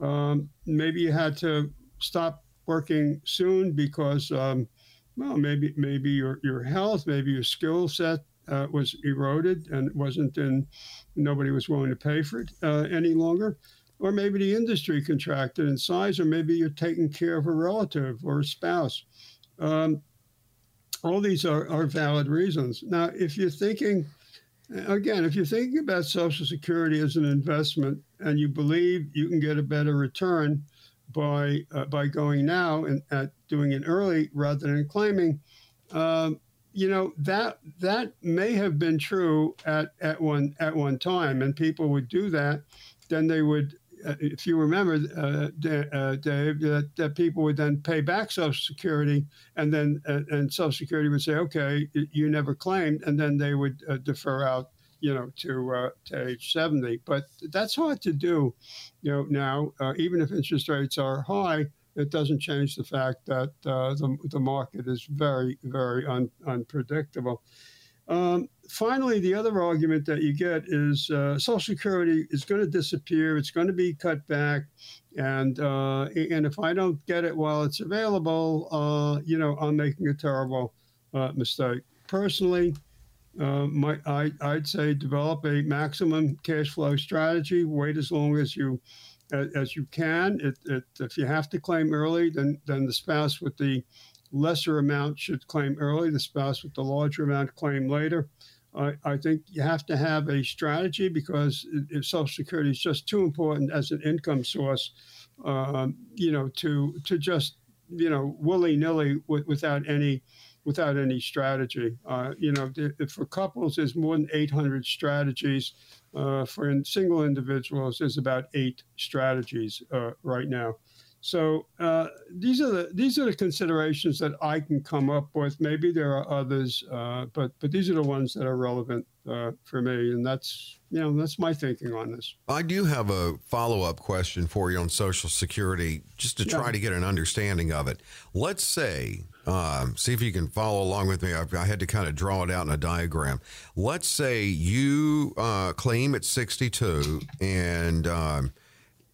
Um, maybe you had to stop working soon because, um, well, maybe maybe your your health, maybe your skill set uh, was eroded and wasn't in, nobody was willing to pay for it uh, any longer. or maybe the industry contracted in size, or maybe you're taking care of a relative or a spouse. Um, all these are, are valid reasons. Now, if you're thinking, again, if you're thinking about Social Security as an investment and you believe you can get a better return by uh, by going now and at doing it early rather than claiming, um, you know that that may have been true at, at one at one time, and people would do that. Then they would if you remember, uh, uh, Dave, that, that, people would then pay back Social Security, and then uh, and Social Security would say, "Okay, you never claimed," and then they would uh, defer out, you know, to uh, to age seventy. But that's hard to do, you know. Now, even if interest rates are high, it doesn't change the fact that the the market is very very un- unpredictable. Um, finally, the other argument that you get is uh, Social Security is going to disappear. It's going to be cut back, and uh, and if I don't get it while it's available, uh, you know, I'm making a terrible uh, mistake. Personally, uh, my, I, I'd say develop a maximum cash flow strategy. Wait as long as you as, you can. It, it, if you have to claim early, then then the spouse with the lesser amount should claim early, the spouse with the larger amount claim later. I, think you have to have a strategy because Social Security is just too important as an income source, um, you know, to to just you know willy nilly without any without any strategy. Uh, you know, for couples, there's more than 800 strategies. Uh, for in single individuals, there's about eight strategies uh, right now. So uh, these are the these are the considerations that I can come up with. Maybe there are others, uh, but but these are the ones that are relevant uh, for me, and that's you know that's my thinking on this. I do have a follow up question for you on Social Security, just to try yeah. to get an understanding of it. Let's say, um, see if you can follow along with me. I, I, had to kind of draw it out in a diagram. Let's say you uh, claim at sixty two and um,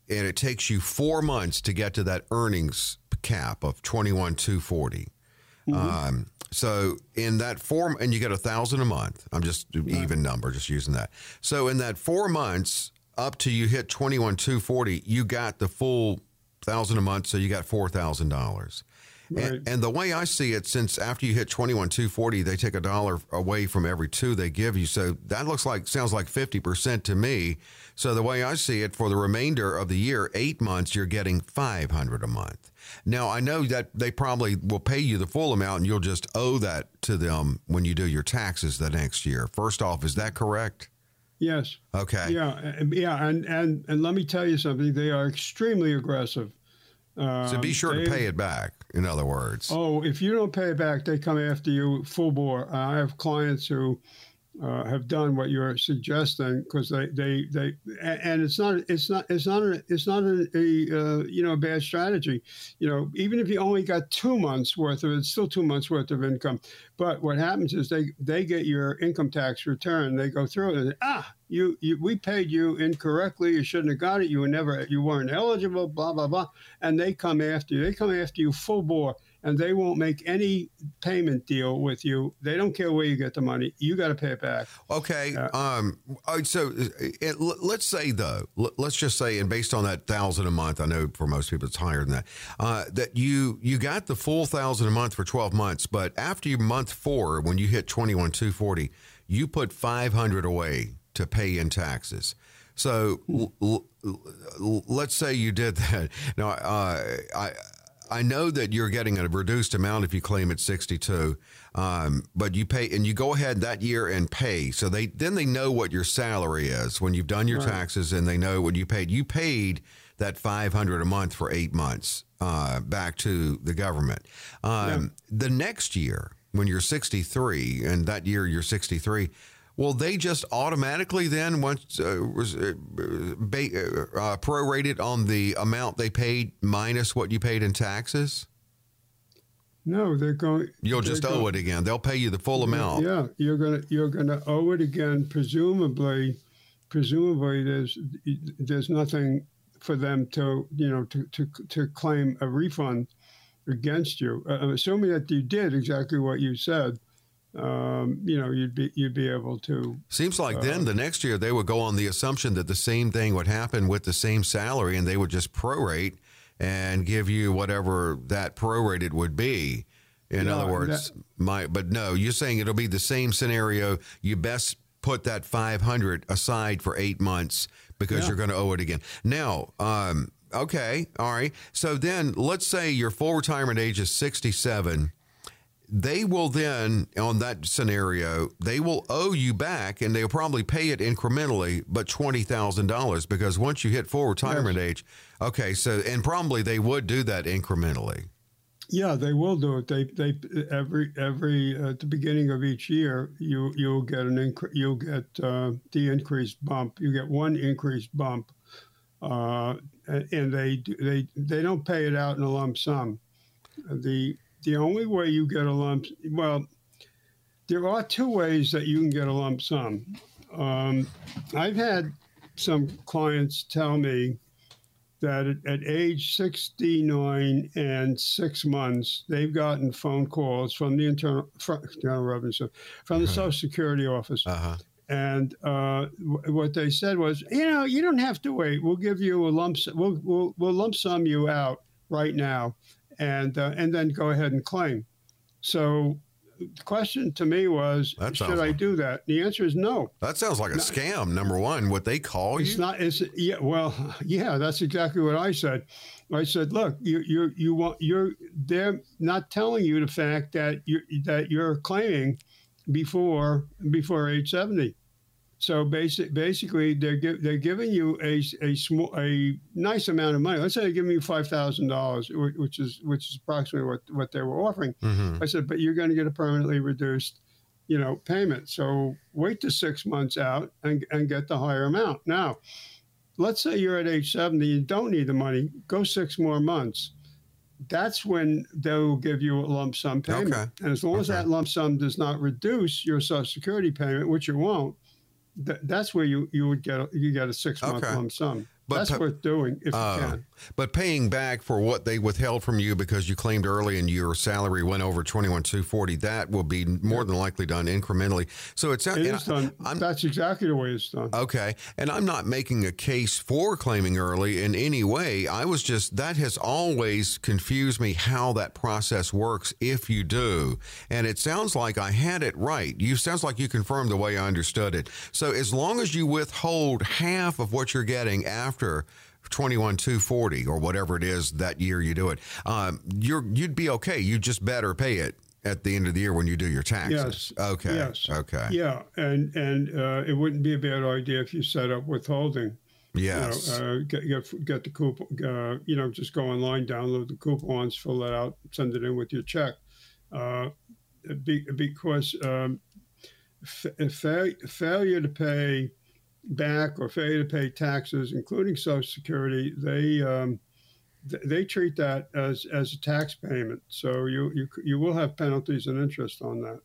and it takes you four months to get to that earnings cap of 21 240 mm-hmm. um, so in that four and you get a thousand a month. I'm just even number just using that. So in that four months up to you hit 21 240 you got the full thousand a month so you got four thousand dollars Right. And, and, the way I see it, since after you hit 21, 240, they take a dollar away from every two they give you. So that looks like, sounds like 50% to me. So the way I see it, for the remainder of the year, eight months, you're getting 500 a month. Now, I know that they probably will pay you the full amount and you'll just owe that to them when you do your taxes the next year. First off, is that correct? Yes. Okay. Yeah. Yeah. And, and, and let me tell you something. They are extremely aggressive. Um, so be sure they, to pay it back. In other words. Oh, if you don't pay it back, they come after you full bore. I have clients who uh, have done what you're suggesting because they, they, they, and it's not, it's not, it's not, a, it's not a, a uh, you know, a bad strategy. You know, even if you only got two months worth of it, it's still two months worth of income. But what happens is they, they get your income tax return. They go through it and ah, you, you, we paid you incorrectly. You shouldn't have got it. You were never, you weren't eligible. Blah blah blah. And they come after you. They come after you full bore and they won't make any payment deal with you. They don't care where you get the money. You got to pay it back. Okay. Uh, um. So it, let's say though, let's just say, and based on that thousand a month, I know for most people it's higher than that. Uh, that you you got the full thousand a month for twelve months, but after month four, when you hit twenty one two forty, you put five hundred away to pay in taxes. So l- l- let's say you did <laughs> that. Now, uh, I I know that you're getting a reduced amount if you claim at 62, um, but you pay and you go ahead that year and pay. So they then they know what your salary is when you've done your right. taxes and they know what you paid. You paid that 500 a month for eight months uh, back to the government. Um, yeah. The next year, when you're 63, and that year you're 63, Will they just automatically then once uh, was uh, uh, prorated on the amount they paid minus what you paid in taxes? No, they're going. You'll just owe going, it again. They'll pay you the full amount. Yeah, you're gonna you're gonna owe it again. Presumably, presumably there's there's nothing for them to you know to to, to claim a refund against you. Uh, assuming that you did exactly what you said, um, you know, you'd be you'd be able to. Seems like uh, then the next year they would go on the assumption that the same thing would happen with the same salary, and they would just prorate and give you whatever that prorated would be. In other words, that, my but no, you're saying it'll be the same scenario. You best put that 500 aside for eight months because yeah. you're going to owe it again. Now, um, okay, all right. So then let's say your full retirement age is 67 they will then on that scenario they will owe you back and they'll probably pay it incrementally but $20000 because once you hit full retirement yes. age okay so and probably they would do that incrementally. Yeah they will do it. They they every every uh, at the beginning of each year you you'll get an incre- you'll get uh, the increased bump. You get one increased bump uh, and they they they don't pay it out in a lump sum. The the only way you get a lump, well, there are two ways that you can get a lump sum. Um, I've had some clients tell me that at, age 69 and six months, they've gotten phone calls from the internal, from, internal revenue, from the uh-huh. Social Security office. Uh-huh. And uh, w- what they said was, you know, you don't have to wait. We'll give you a lump. We'll, we'll, we'll lump sum you out right now and uh, and then go ahead and claim. So the question to me was, should I do that? The answer is no. That sounds like a scam. Number one, what they call it's you? not. It's yeah. Well, <laughs> yeah. That's exactly what I said. I said, look, you you you want you're they're not telling you the fact that you that you're claiming before before age seventy. So basic, basically, they're give, they're giving you a, a small a nice amount of money. Let's say they're giving you five thousand dollars, which is which is approximately what, what they were offering. Mm-hmm. I said, but you're going to get a permanently reduced, you know, payment. So wait to six months out and, and get the higher amount. Now, let's say you're at age seventy, you don't need the money. Go six more months. That's when they'll give you a lump sum payment. Okay. And as long okay. as that lump sum does not reduce your Social Security payment, which it won't th- that's where you, you would get a, you get a six month okay. lump sum. But that's worth doing if uh, you can. But paying back for what they withheld from you because you claimed early and your salary went over twenty one two forty, that will be more than likely done incrementally. So it's it is done. I'm, that's exactly the way it's done. Okay, and I'm not making a case for claiming early in any way. I was just that has always confused me how that process works if you do, and it sounds like I had it right. You sounds like you confirmed the way I understood it. So as long as you withhold half of what you're getting after after 21 240 or whatever it is that year you do it um, you're you'd be okay you just better pay it at the end of the year when you do your taxes. Yes. Okay. Yes. Okay. Yeah, and and uh, it wouldn't be a bad idea if you set up withholding. Yes. You know, uh, get, get get the coupon. Uh, you know, just go online, download the coupons, fill it out, send it in with your check. Uh, be, because um, fa- failure to pay back or failure to pay taxes, including Social Security, they um, th- they treat that as as a tax payment. So you you you will have penalties and interest on that.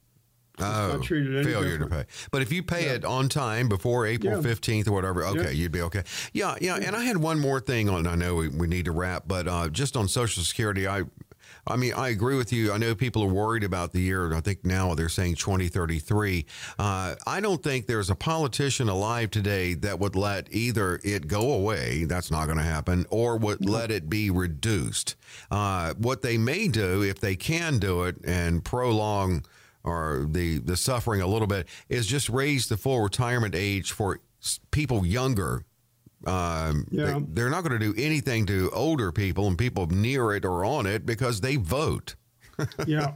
Oh, failure different. to pay. But if you pay yeah. it on time before April fifteenth or whatever, okay, yeah. you'd be okay. Yeah, yeah, yeah. And I had one more thing on. I know we, we need to wrap, but uh, just on Social Security, I I mean, I agree with you. I know people are worried about the year. I think now they're saying 2033. Uh, I don't think there's a politician alive today that would let either it go away, that's not going to happen, or would let it be reduced. Uh, what they may do, if they can do it and prolong or the, the suffering a little bit, is just raise the full retirement age for people younger um, yeah. they, are not going to do anything to older people and people near it or on it because they vote. <laughs> yeah,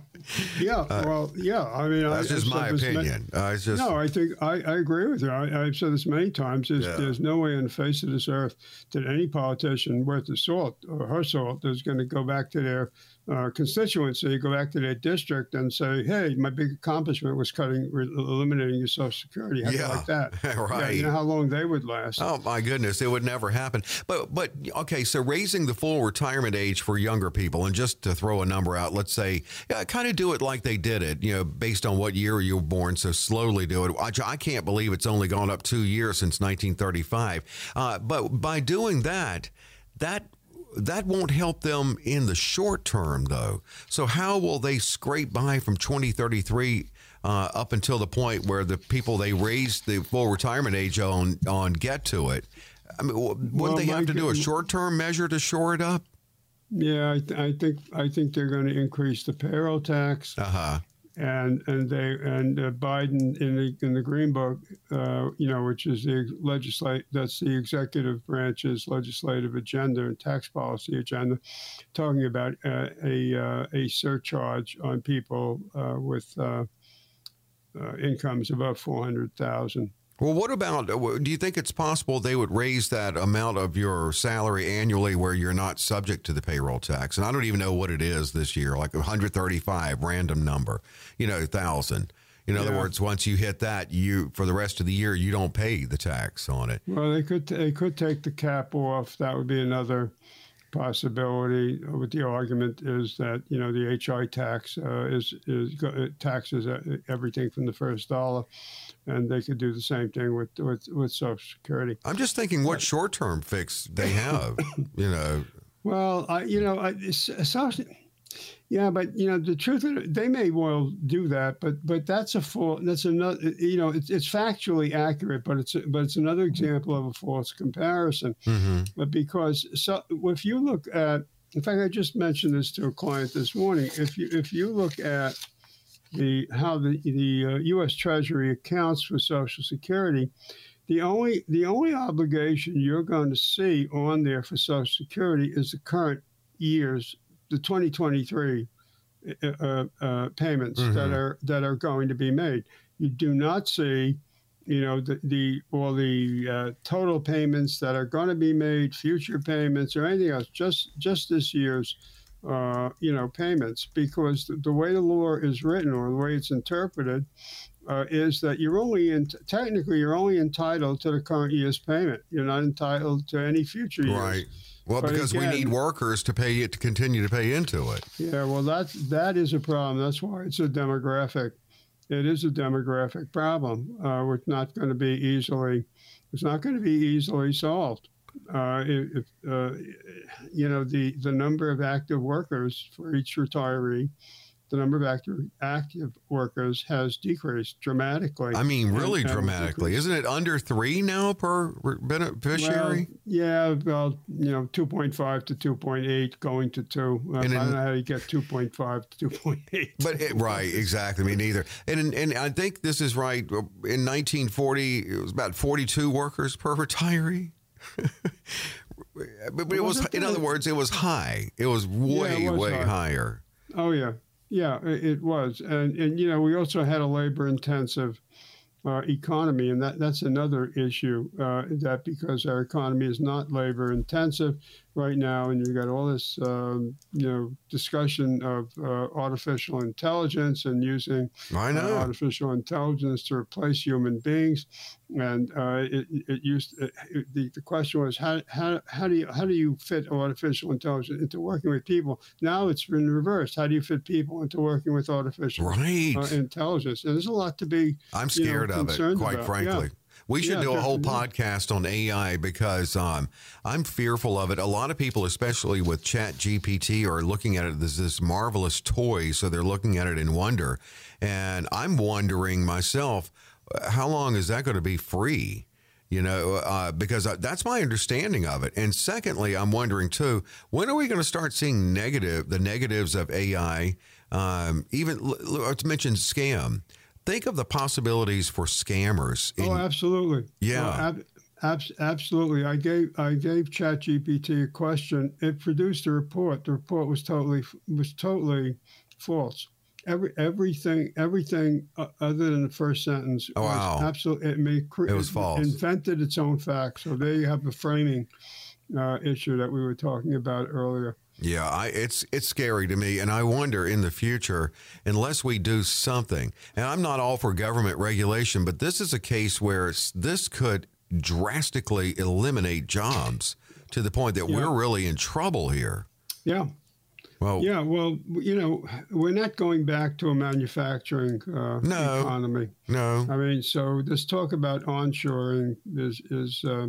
yeah. Uh, well, yeah. I mean, that's I, just my opinion. uh, it's just no. I think I, I agree with you. I, have said this many times. There's, yeah. there's no way on the face of this earth that any politician worth the salt or her salt is going to go back to their uh, constituency, go back to their district and say, "Hey, my big accomplishment was cutting, re- eliminating your Social Security." How yeah, like that, right? <laughs> Yeah, you know how long they would last? Oh my goodness, it would never happen. But but okay, so raising the full retirement age for younger people, and just to throw a number out, let's say, yeah, kind of do it like they did it, you know, based on what year you were born. So slowly do it. I, I can't believe it's only gone up two years since 1935. Uh, but by doing that, that that won't help them in the short term, though. So, how will they scrape by from 2033 uh, up until the point where the people they raised the full retirement age on on get to it? I mean, wouldn't Well, they have to do a short term measure to shore it up? Yeah, I, th- I think I think they're going to increase the payroll tax, Uh huh. And and they and uh, Biden in the in the Green Book, uh, you know, which is the legislate that's the executive branch's legislative agenda and tax policy agenda, talking about uh, a uh, a surcharge on people uh, with uh, incomes above four hundred thousand. Well, what about? uh, Do you think it's possible they would raise that amount of your salary annually where you're not subject to the payroll tax? And I don't even know what it is this year, like 135 random number, you know, thousand. In other Yeah. words, once you hit that, you for the rest of the year you don't pay the tax on it. Well, they could they could take the cap off. That would be another possibility. But the argument is that you know the HI tax uh, is is taxes uh, everything from the first dollar, and they could do the same thing with with, with Social Security. I'm just thinking what uh, short term fix they have. <laughs> you know, Well, I, you know, I, uh, social, yeah, but you know, the truth it, they may well do that, but but that's a full. That's another. You know, it's, it's factually accurate, but it's but it's another example of a false comparison. Mm-hmm. But because so, if you look at, in fact, I just mentioned this to a client this morning. If you if you look at the how the the uh, U.S. Treasury accounts for Social Security, the only the only obligation you're going to see on there for Social Security is the current year's, the 2023 uh, uh, uh, payments that are that are going to be made. You do not see, you know, the, the all the uh, total payments that are going to be made, future payments, or anything else. Just just this year's. Uh, you know, payments because the, the way the law is written or the way it's interpreted, uh, is that you're only in technically you're only entitled to the current year's payment. You're not entitled to any future years. right? Well, But because we need workers to pay it to continue to pay into it. Yeah, well, that's that is a problem. That's why it's a demographic. It is a demographic problem. Uh, which not going to be easily. It's not going to be easily solved. Uh, if uh, you know the the number of active workers for each retiree, the number of active active workers has decreased dramatically. I mean, really dramatically. Isn't it under three now per beneficiary? Well, yeah, well, you know, 2.5 to 2.8, going to 2. Um, And I in- don't know how you get 2.5 to 2.8. But it, right, exactly. Me neither. And and I think this is right. In 1940, it was about 42 workers per retiree. But, <laughs> but it was, it in other words, it was high. It was way, was way high. higher. Oh, yeah. Yeah, it, it was. And, and, you know, we also had a labor intensive uh, economy, and that, that's another issue. Uh, that because our economy is not labor intensive right now, and you've got all this, um, you know, discussion of uh, artificial intelligence and using I uh, know. artificial intelligence to replace human beings. And uh, it, it used it, the, the question was how, how, how do you how do you fit artificial intelligence into working with people? Now it's been reversed. How do you fit people into working with artificial Right. uh, intelligence? And there's a lot to be. I'm you know, scared of it, quite about. frankly. Yeah. We should Yeah, do a whole podcast on AI because um, I'm fearful of it. A lot of people, especially with Chat GPT, are looking at it as this marvelous toy. So they're looking at it in wonder. And I'm wondering myself, how long is that going to be free? You know, uh, because uh, that's my understanding of it. And secondly, I'm wondering too, when are we going to start seeing negative, the negatives of AI? Um, even let's mention scam. Think of the possibilities for scammers. in- Oh, absolutely. Yeah. Oh, ab- abs- absolutely. I gave I gave ChatGPT a question. It produced a report. The report was totally was totally false. Every everything everything uh, other than the first sentence Oh, was wow. absolutely. It made It was false. Invented its own facts. So there you have the framing uh, issue that we were talking about earlier. Yeah, I, it's it's scary to me, and I wonder in the future, unless we do something. And I'm not all for government regulation, but this is a case where this could drastically eliminate jobs to the point that Yeah. we're really in trouble here. Yeah. Well, Yeah, well, you know, we're not going back to a manufacturing uh, No. economy. no, I mean, so this talk about onshoring is is uh,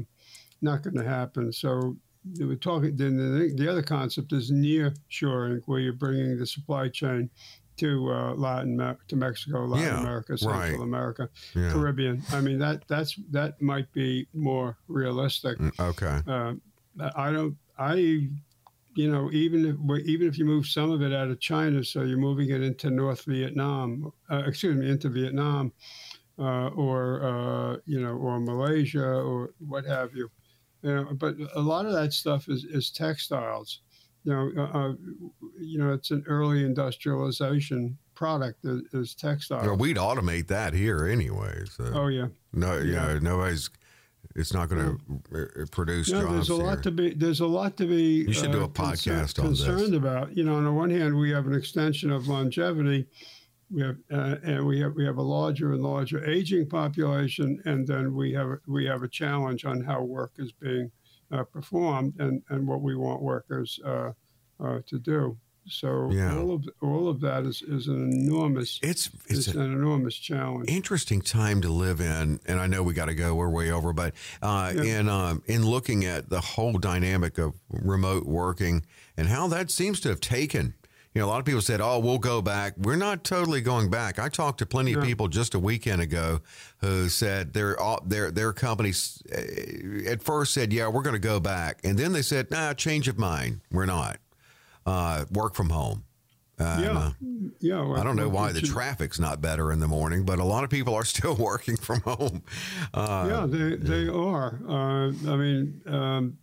not going to happen. So we're talking. Then the, the other concept is near shoring, where you're bringing the supply chain to uh, Latin to Mexico, Latin Yeah, America, Central right. America, Yeah. Caribbean. I mean that that's that might be more realistic. Mm, Okay. Uh, I don't. I, you know, even if even if you move some of it out of China, so you're moving it into North Vietnam, uh, excuse me, into Vietnam, uh, or uh, you know, or Malaysia, or what have you. You know, but a lot of that stuff is, is textiles. You know, uh, uh, you know, it's an early industrialization product is, is textiles. Well, we'd automate that here anyway. So oh yeah. no, you yeah. know, nobody's. It's not going to produce No, jobs there's a here. lot to be. There's a lot to be. You should do a concern- podcast on this. concerned about. You know, on the one hand, we have an extension of longevity. We have, uh, and we have we have a larger and larger aging population, and then we have we have a challenge on how work is being uh, performed and and what we want workers uh, uh, to do. So Yeah. all of all of that is, is an enormous it's it's an enormous challenge. interesting time to live in, and I know we got to go. We're way over, but uh, Yeah. in um, in looking at the whole dynamic of remote working and how that seems to have taken. You know, a lot of people said, "Oh, we'll go back." We're not totally going back. I talked to plenty of people just a weekend ago who said their all- their their companies uh, at first said, "Yeah, we're going to go back," and then they said, "Nah, change of mind. We're not. Uh, work from home." Uh, yeah, yeah. I don't know why the is- traffic's not better in the morning, but a lot of people are <laughs> still working from home. Uh, yeah, they they are. Uh, I mean, um,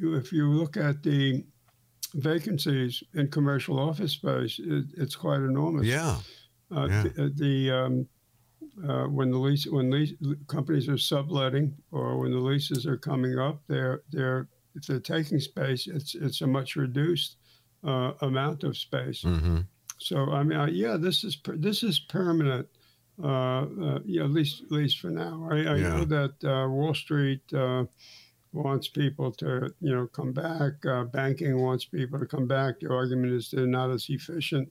if you look at the vacancies in commercial office space, it, it's quite enormous. yeah, Uh, yeah. The, the um, uh, when the lease when lease companies are subletting or when the leases are coming up, they're they're if they're taking space, it's it's a much reduced uh, amount of space. hmm So I mean, uh, yeah, this is per- this is permanent. Uh, uh, yeah, at least at least for now. I, I Yeah. know that uh, Wall Street uh, wants people to you know come back. Uh, banking wants people to come back. The argument is they're not as efficient.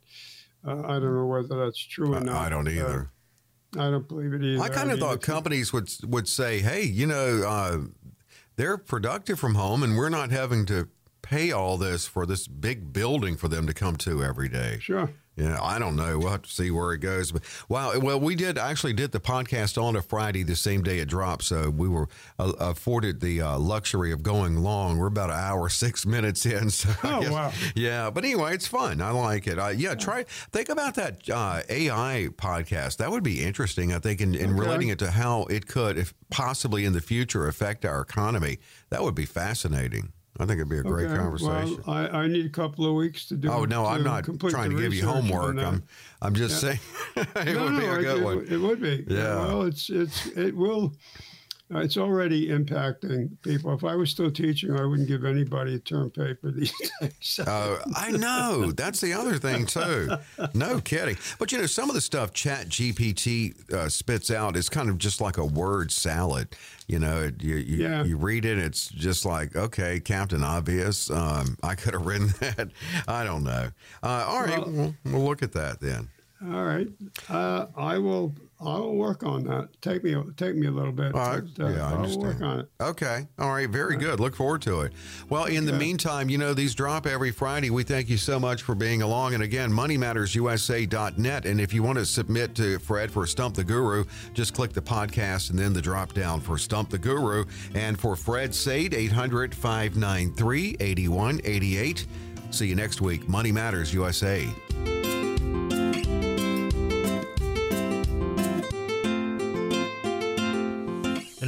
Uh, I don't know whether that's true or not. I don't either. I don't believe it either. I kind of mean, thought companies would would say, "Hey, you know, uh, they're productive from home, and we're not having to pay all this for this big building for them to come to every day." Sure. Yeah, I don't know. We'll have to see where it goes. But wow, well, we did actually did the podcast on a Friday, the same day it dropped. So we were uh, afforded the uh, luxury of going long. We're about an hour <laughs> six minutes in. So Oh, guess- wow. yeah. But anyway, it's fun. I like it. Uh, yeah, try think about that uh, AI podcast. That would be interesting. I think in, in Okay. relating it to how it could, if possibly in the future, affect our economy. That would be fascinating. I think it'd be a great Okay, conversation. Well, I, I need a couple of weeks to do. Oh no, I'm not trying to give you homework. I'm I'm just saying <laughs> it no, would be no, a it- good it, one. It would be. Yeah. Well, it's it's it will. Uh, it's already impacting people. If I was still teaching, I wouldn't give anybody a term paper these <laughs> days. Uh, I know. That's the other thing too. No kidding. But you know, some of the stuff Chat GPT uh, spits out is kind of just like a word salad. You know, you you, Yeah. you read it, it's just like okay, Captain Obvious. Um, I could have written <laughs> that. I don't know. Uh, all right, Well- we'll, we'll look at that then. All right, uh, I will. I will work on that. Take me take me a little bit. All right. but, uh, Yeah, I will work on it. Okay. All right. Very good. Look forward to it. Well, in the meantime, you know, these drop every Friday. We thank you so much for being along. And again, moneymattersusa.net. And if you want to submit to Fred for Stump the Guru, just click the podcast and then the drop down for Stump the Guru. And for Fred Saide, 800 593 8188. See you next week. Money Matters USA.